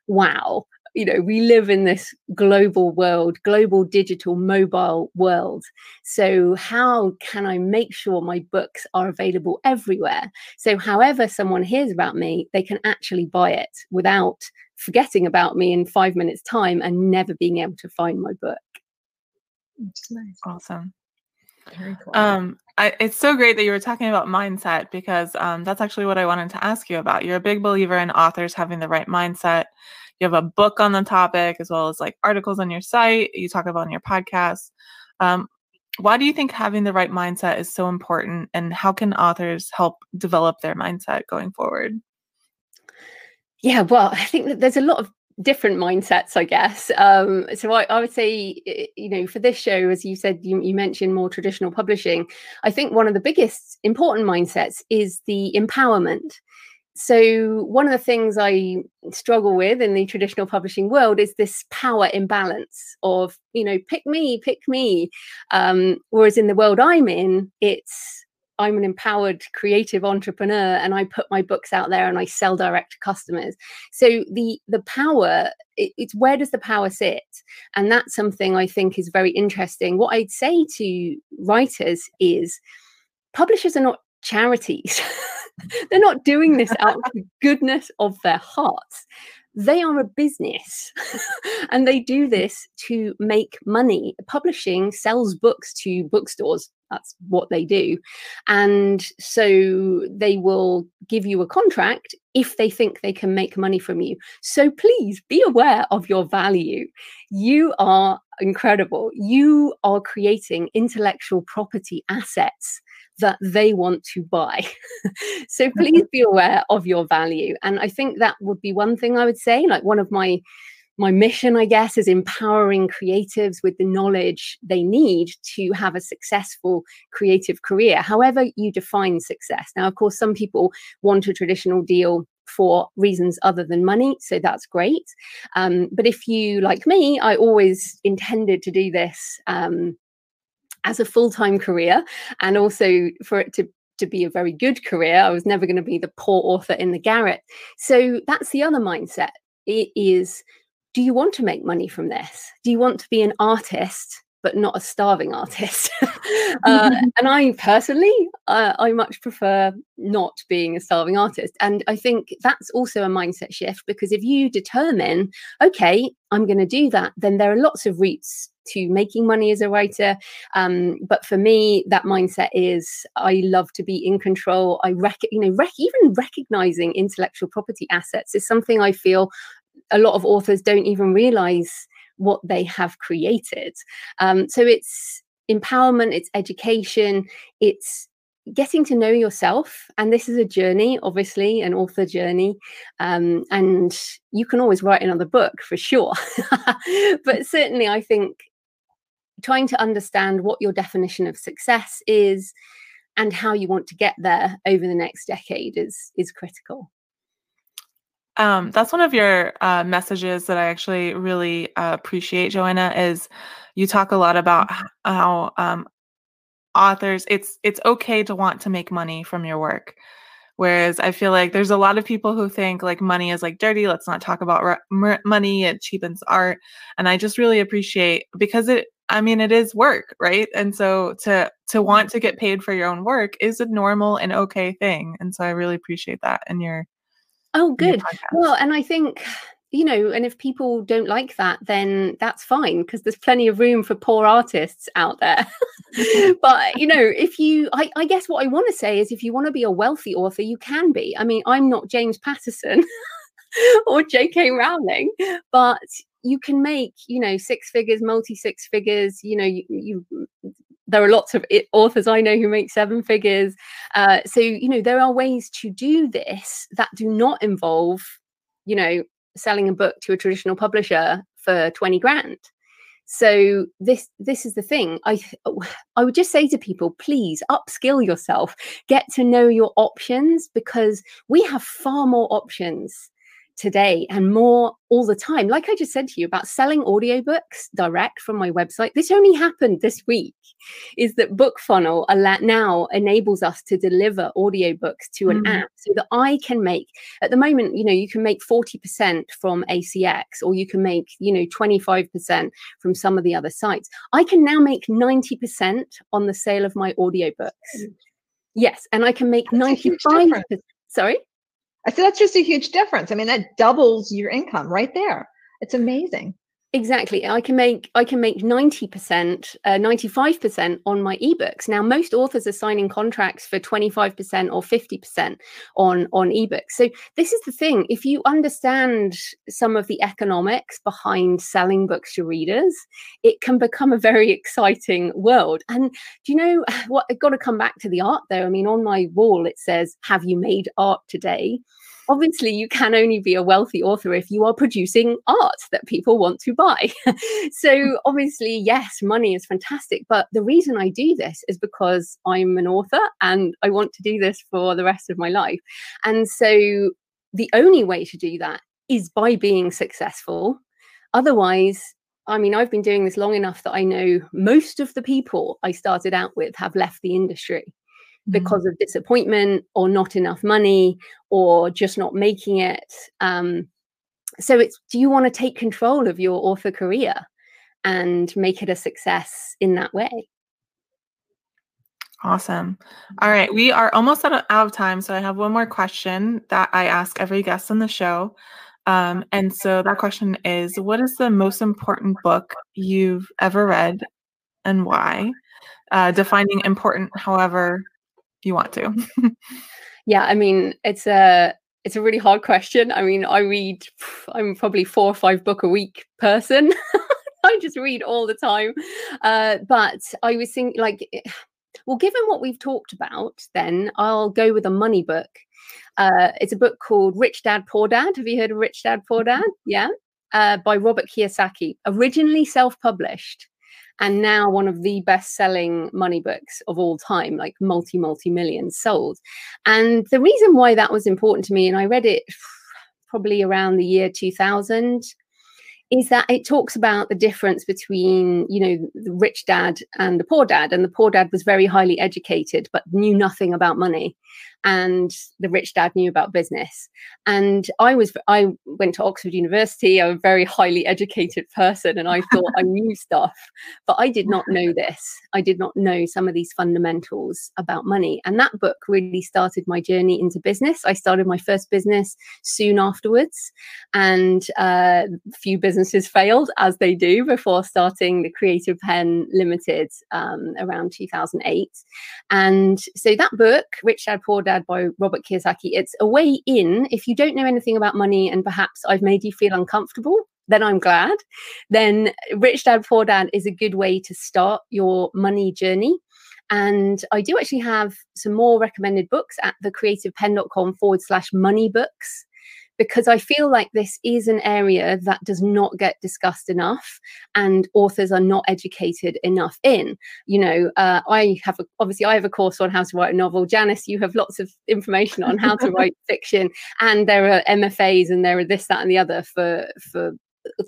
C: wow, you know we live in this global world global digital mobile world. So how can i make sure my books are available everywhere? So however someone hears about me they can actually buy it without forgetting about me in 5 minutes time and never being able to find my book.
A: Nice. Awesome. Very cool. um I, it's so great that you were talking about mindset because um, that's actually what I wanted to ask you about. You're a big believer in authors having the right mindset. You have a book on the topic as well as like articles on your site. You talk about on your podcast. Um, why do you think having the right mindset is so important and how can authors help develop their mindset going forward?
C: Yeah well i think that there's a lot of different mindsets i guess. Um, so I, I, would say you know for this show as you said you, you mentioned more traditional publishing i think one of the biggest important mindsets is the empowerment. So one of the things i struggle with in the traditional publishing world is this power imbalance of you know pick me pick me. Um, whereas in the world i'm in it's i'm an empowered creative entrepreneur and i put my books out there and i sell direct to customers. So the the power it, it's where does the power sit? And that's something i think is very interesting. What i'd say to writers is publishers are not charities. They're not doing this out of the goodness of their hearts. They are a business and they do mm-hmm. this to make money. Publishing sells books to bookstores. That's what they do. And so they will give you a contract if they think they can make money from you. So please be aware of your value. You are incredible. You are creating intellectual property assets that they want to buy. so please be aware of your value. And I think that would be one thing I would say. Like one of my my mission, I guess, is empowering creatives with the knowledge they need to have a successful creative career, however you define success. Now, of course, some people want a traditional deal for reasons other than money. So that's great. Um, but if you, like me, I always intended to do this um, as a full-time career and also for it to to be a very good career i was never going to be the poor author in the garret so that's the other mindset it is do you want to make money from this do you want to be an artist but not a starving artist. uh, and I personally, uh, I much prefer not being a starving artist. And I think that's also a mindset shift because if you determine, okay, I'm going to do that, then there are lots of routes to making money as a writer. Um, but for me, that mindset is I love to be in control. I rec- you know, rec- even recognizing intellectual property assets is something I feel a lot of authors don't even realize what they have created. Um, so it's empowerment, it's education, it's getting to know yourself and this is a journey obviously an author journey um, and you can always write another book for sure but certainly i think trying to understand what your definition of success is and how you want to get there over the next decade is is critical.
A: Um, that's one of your uh, messages that I actually really uh, appreciate, Joanna. Is you talk a lot about how um, authors it's it's okay to want to make money from your work. Whereas i feel like there's a lot of people who think like money is like dirty let's not talk about money it cheapens art. And i just really appreciate because it i mean it is work right and so to to want to get paid for your own work is a normal and okay thing and so i really appreciate that in your
C: oh good your well and i think you know, and if people don't like that, then that's fine because there's plenty of room for poor artists out there. but, you know, if you, I, I guess what I want to say is if you want to be a wealthy author, you can be. I mean, I'm not James Patterson or J.K. Rowling, but you can make, you know, six figures, multi six figures, you know, you, you there are lots of authors I know who make seven figures. Uh, so, you know, there are ways to do this that do not involve, you know, selling a book to a traditional publisher for 20 grand so this this is the thing i i would just say to people please upskill yourself get to know your options because we have far more options today and more all the time. Like I just said to you about selling audiobooks direct from my website. This only happened this week. Is that BookFunnel now enables us to deliver audiobooks to an mm. app so that I can make at the moment, you know, you can make 40% from ACX or you can make, you know, 25% from some of the other sites. I can now make 90% on the sale of my audiobooks. Mm. Yes, and I can make That's 95 Sorry?
B: I said, that's just a huge difference. I mean, that doubles your income right there. It's amazing
C: exactly. I can make i can make 90% uh, 95% on my ebooks. Now most authors are signing contracts for 25% or 50% on on ebooks. So this is the thing. If you understand some of the economics behind selling books to readers it can become a very exciting world. And do you know what? I've got to come back to the art though. I mean on my wall it says have you made art today obviously you can only be a wealthy author if you are producing art that people want to buy. so mm. obviously, yes, money is fantastic. But the reason I do this is because I'm an author and I want to do this for the rest of my life. And so the only way to do that is by being successful. Otherwise, I mean, I've been doing this long enough that I know most of the people I started out with have left the industry. Mm-hmm. because of disappointment or not enough money or just not making it. Um, so it's do you want to take control of your author career and make it a success in that way?
A: Awesome. All right. We are almost out of, out of time. So I have one more question that I ask every guest on the show. Um, and so that question is What is the most important book you've ever read and why? Uh, defining important, however, you want to.
C: yeah, I mean, it's a it's a really hard question. I mean, I read I'm probably four or five book a week person. I just read all the time. Uh, but I was thinking like eh, well, given what we've talked about, then I'll go with a money book. Uh, it's a book called Rich Dad Poor Dad. Have you heard of Rich Dad Poor Dad? Mm-hmm. Yeah. Uh, by Robert Kiyosaki, originally self published and now one of the best selling money books of all time, like multi, multi millions sold. And the reason why that was important to me, and I read it probably around the year 2000 is that it talks about the difference between you know the rich dad and the poor dad and the poor dad was very highly educated but knew nothing about money and the rich dad knew about business. And i was i went to oxford university. I'm a very highly educated person and i thought i knew stuff but i did not know this. I did not know some of these fundamentals about money. And that book really started my journey into business. I started my first business soon afterwards and uh, few businesses failed as they do before starting the creative Penn limited um, around 2008 and so that book rich dad poor Dad by Robert Kiyosaki. It's a way in if you don't know anything about money and perhaps I've made you feel uncomfortable then I'm glad. Then Rich Dad Poor Dad is a good way to start your money journey. And I do actually have some more recommended books at thecreativepenn.com forward slash money books because I feel like this is an area that does not get discussed enough and authors are not educated enough in. You know, uh, I have a, obviously I have a course on how to write a novel. Janice, you have lots of information on how to write fiction, and there are MFAs and there are this, that, and the other for for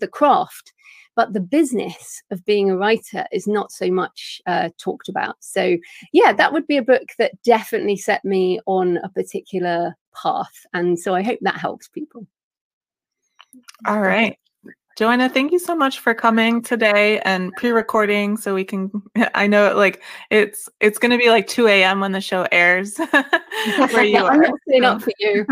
C: the craft but the business of being a writer is not so much uh, talked about. So, yeah, that would be a book that definitely set me on a particular path. And so I hope that helps people.
A: All right. Joanna, thank you so much for coming today and pre-recording so we can I know like it's it's gonna be like 2 a.m. when the show airs
C: where you are. I'm up for you.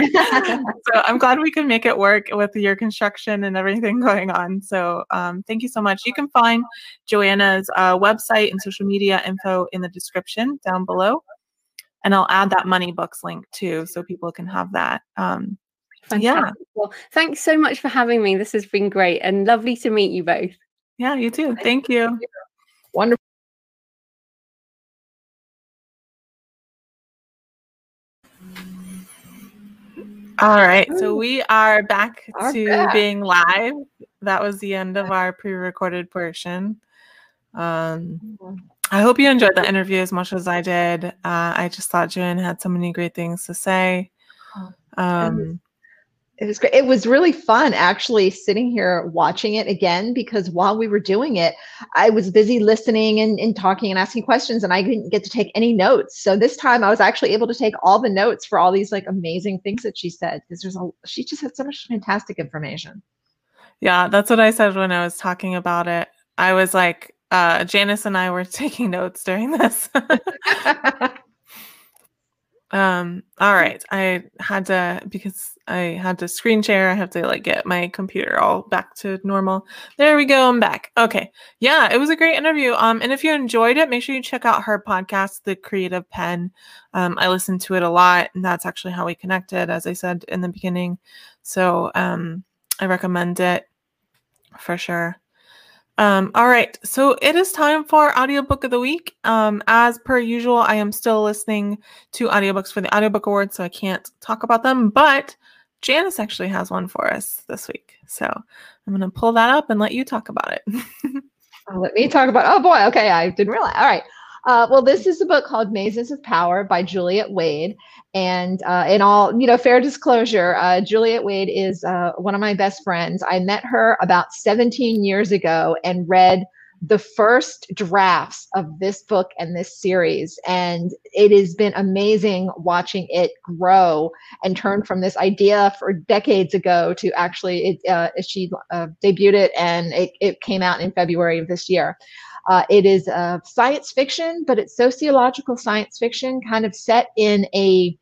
A: so I'm glad we can make it work with your construction and everything going on. So um, thank you so much. You can find Joanna's uh, website and social media info in the description down below. And I'll add that money books link too so people can have that. Um,
C: Fantastic. Yeah. Well, thanks so much for having me. This has been great and lovely to meet you both.
A: Yeah, you too. Thank you.
B: Wonderful.
A: All right, so we are back to back. being live. That was the end of our pre-recorded portion. Um. I hope you enjoyed the interview as much as I did. Uh, I just thought Joanne had so many great things to say. Um,
B: it was great. It was really fun actually sitting here watching it again because while we were doing it, I was busy listening and, and talking and asking questions and I didn't get to take any notes. So this time I was actually able to take all the notes for all these like amazing things that she said because there's a she just had so much fantastic information.
A: Yeah, that's what I said when I was talking about it. I was like, uh, Janice and I were taking notes during this. Um, all right. I had to because I had to screen share. I have to like get my computer all back to normal. There we go. I'm back. Okay. Yeah, it was a great interview. Um, and if you enjoyed it, make sure you check out her podcast, The Creative Penn. Um, I listened to it a lot, and that's actually how we connected, as I said in the beginning. So um I recommend it for sure. Um, all right, so it is time for audiobook of the week. Um, as per usual, I am still listening to audiobooks for the audiobook awards, so I can't talk about them, but Janice actually has one for us this week. So I'm gonna pull that up and let you talk about it.
B: let me talk about oh boy, okay, I didn't realize. All right. Uh, well, this is a book called Mazes of Power by Juliette Wade. And uh, in all, you know, fair disclosure, uh, Juliette Wade is uh, one of my best friends. I met her about 17 years ago and read the first drafts of this book and this series. And it has been amazing watching it grow and turn from this idea for decades ago to actually, it, uh, she uh, debuted it and it, it came out in February of this year. Uh, it is uh, science fiction, but it's sociological science fiction, kind of set in a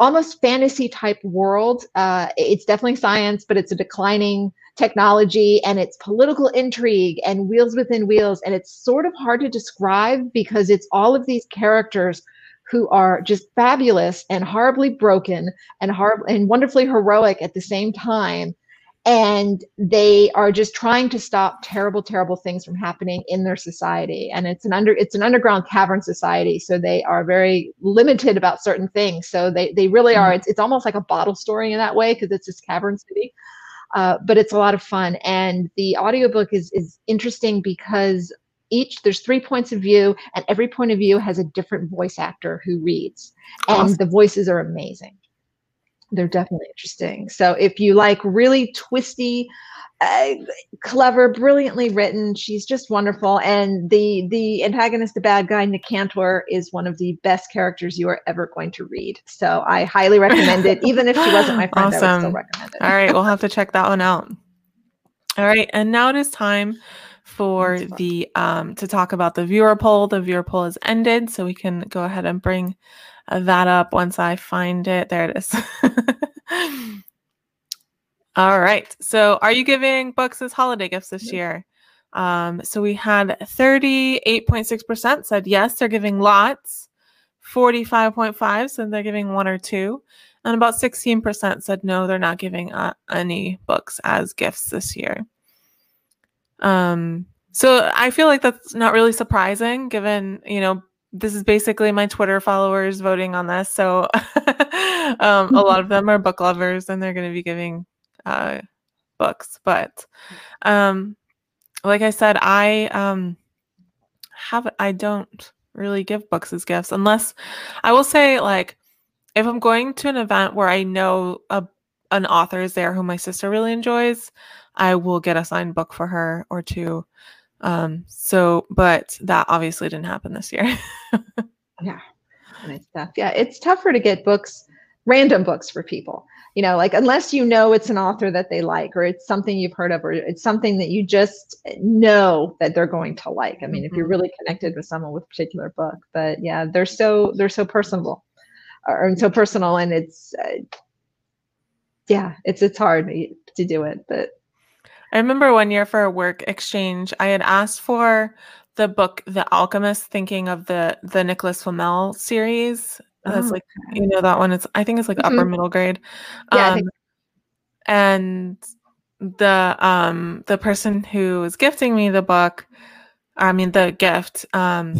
B: almost fantasy type world. Uh, it's definitely science, but it's a declining technology and it's political intrigue and wheels within wheels. And it's sort of hard to describe because it's all of these characters who are just fabulous and horribly broken and hard and wonderfully heroic at the same time and they are just trying to stop terrible terrible things from happening in their society. And it's an under it's an underground cavern society so they are very limited about certain things. So they they really are. Mm-hmm. it's, it's almost like a bottle story in that way because it's this cavern city. Uh, but it's a lot of fun. And the audiobook is is interesting because each there's three points of view and every point of view has a different voice actor who reads. And awesome. the voices are amazing they're definitely interesting. So if you like really twisty, uh, clever, brilliantly written, she's just wonderful. And the the antagonist, the bad guy, Nekantor, is one of the best characters you are ever going to read. So I highly recommend it. Even if she wasn't my friend, awesome. I would still recommend it.
A: All right, we'll have to check that one out. All right, and now it is time for the um to talk about the viewer poll. The viewer poll has ended, so we can go ahead and bring that up once I find it. There it is. All right. So, are you giving books as holiday gifts this year? Um, so we had 38.6% said yes, they're giving lots. 45.5 said they're giving one or two. and about 16% said no, they're not giving uh, any books as gifts this year. Um, so I feel like that's not really surprising given, you know, this is basically my Twitter followers voting on this. So um, a lot of them are book lovers and they're going to be giving uh, books. But um, like I said, I um, have, I don't really give books as gifts unless I will say, like, if I'm going to an event where I know a, an author is there who my sister really enjoys, I will get a signed book for her or two. Um, so, but that obviously didn't happen this year.
B: yeah, nice stuff. Yeah, it's tougher to get books, random books for people. You know, like unless you know it's an author that they like, or it's something you've heard of, or it's something that you just know that they're going to like. I mean, mm-hmm. if you're mm-hmm. really connected with someone with a particular book, but yeah, they're so they're so personable, or so personal, and it's uh, yeah, it's it's hard to do it, but
A: I remember one year for a work exchange, I had asked for the book The Alchemist, thinking of the the Nicholas Flamel series. Oh, That's like you know that one. It's I think it's like mm-hmm. upper middle grade. Yeah, um, and the um the person who was gifting me the book, I mean the gift, um,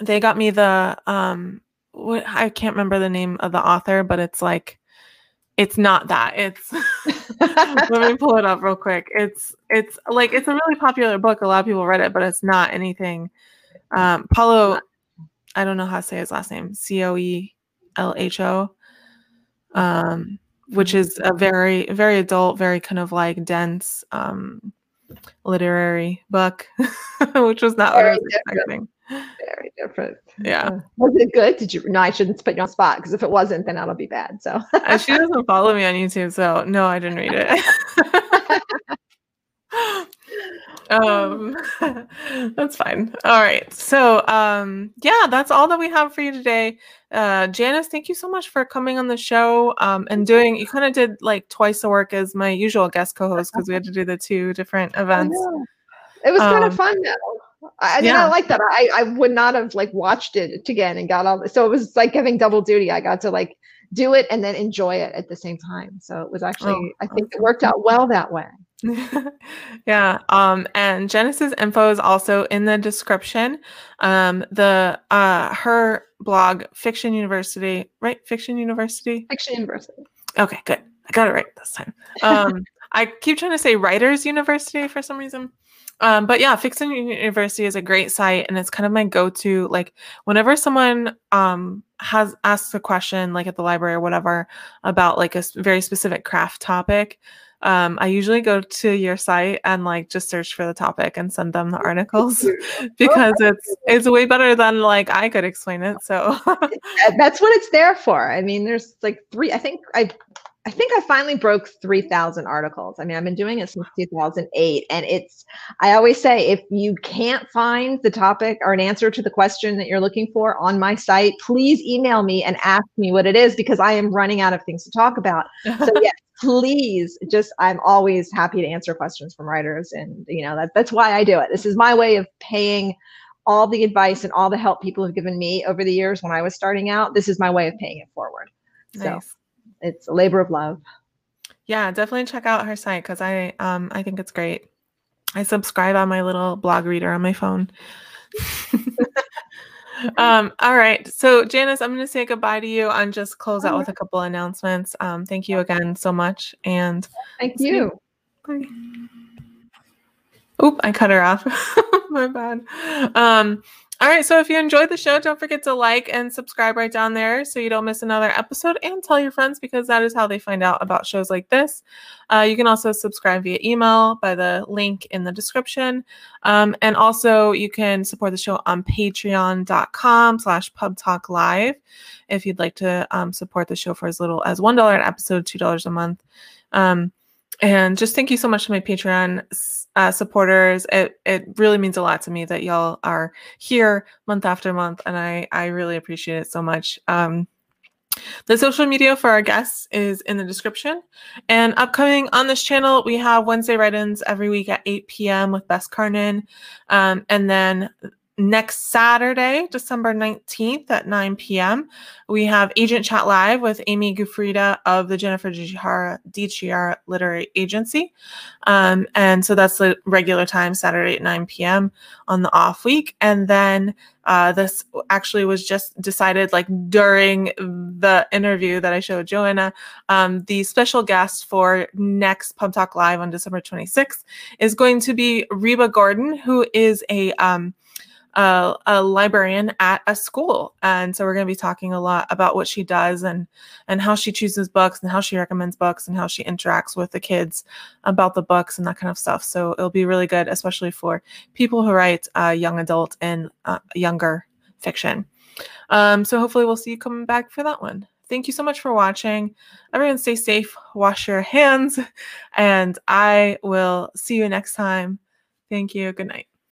A: they got me the um what I can't remember the name of the author, but it's like it's not that. It's let me pull it up real quick. It's it's like it's a really popular book. A lot of people read it, but it's not anything. Um, Paulo, I don't know how to say his last name. C O E L H O. Um, which is a very very adult, very kind of like dense um literary book, which was not very what I was expecting.
B: Very different.
A: Yeah.
B: Was it good? Did you? No, I shouldn't put you on spot because if it wasn't, then that'll be bad. So
A: she doesn't follow me on YouTube, so no, I didn't read it. um that's fine all right so um yeah that's all that we have for you today uh janice thank you so much for coming on the show um and doing you kind of did like twice the work as my usual guest co-host because we had to do the two different events
B: it was kind um, of fun though I mean, yeah. I like that. I, I would not have like watched it again and got all. So it was like having double duty. I got to like do it and then enjoy it at the same time. So it was actually, oh, I think it worked out well that way.
A: yeah. Um, and Janice's info is also in the description. Um, the uh her blog, Fiction University, right? Fiction University.
B: Fiction University.
A: Okay, good. I got it right this time. Um, I keep trying to say Writers University for some reason. Um, but yeah, Fiction University is a great site, and it's kind of my go-to. Like whenever someone um, has asked a question, like at the library or whatever, about like a very specific craft topic, um, I usually go to your site and like just search for the topic and send them the articles because it's it's way better than like I could explain it. So
B: that's what it's there for. I mean, there's like three. I think I I think I finally broke 3,000 articles. I mean, I've been doing it since 2008. And it's, I always say, if you can't find the topic or an answer to the question that you're looking for on my site, please email me and ask me what it is because I am running out of things to talk about. So, yes, please just, I'm always happy to answer questions from writers. And, you know, that, that's why I do it. This is my way of paying all the advice and all the help people have given me over the years when I was starting out. This is my way of paying it forward. Nice. So it's a labor of love.
A: Yeah, definitely check out her site because I um I think it's great. I subscribe on my little blog reader on my phone. um, all right. So Janice, I'm gonna say goodbye to you and just close out with a couple announcements. Um, thank you again so much. And
B: thank you.
A: Bye. Oop, I cut her off. My bad. Um, all right, so if you enjoyed the show, don't forget to like and subscribe right down there so you don't miss another episode and tell your friends because that is how they find out about shows like this. Uh, you can also subscribe via email by the link in the description. Um, and also you can support the show on patreon.com slash pubtalklive if you'd like to um, support the show for as little as $1 an episode, $2 a month. Um, and just thank you so much to my Patreon uh, supporters. It it really means a lot to me that y'all are here month after month, and I I really appreciate it so much. Um, the social media for our guests is in the description. And upcoming on this channel, we have Wednesday write-ins every week at 8 p.m. with Bess Carnan. Um, and then next Saturday, December 19th at 9 p.m., we have Agent Chat Live with Amy Giuffrida of the Jennifer De Chiara Literary Agency. Um, and so that's the regular time, Saturday at 9 p.m. on the off week. And then uh, this actually was just decided like during the interview that I showed Joanna. Um, the special guest for next Pub Talk Live on December 26th is going to be Reba Gordon, who is a um, a, a librarian at a school. And so we're going to be talking a lot about what she does and and how she chooses books and how she recommends books and how she interacts with the kids about the books and that kind of stuff. So it'll be really good especially for people who write uh, young adult and uh, younger fiction. Um, so hopefully we'll see you coming back for that one. Thank you so much for watching. Everyone stay safe wash your hands and i will see you next time. Thank you. Good night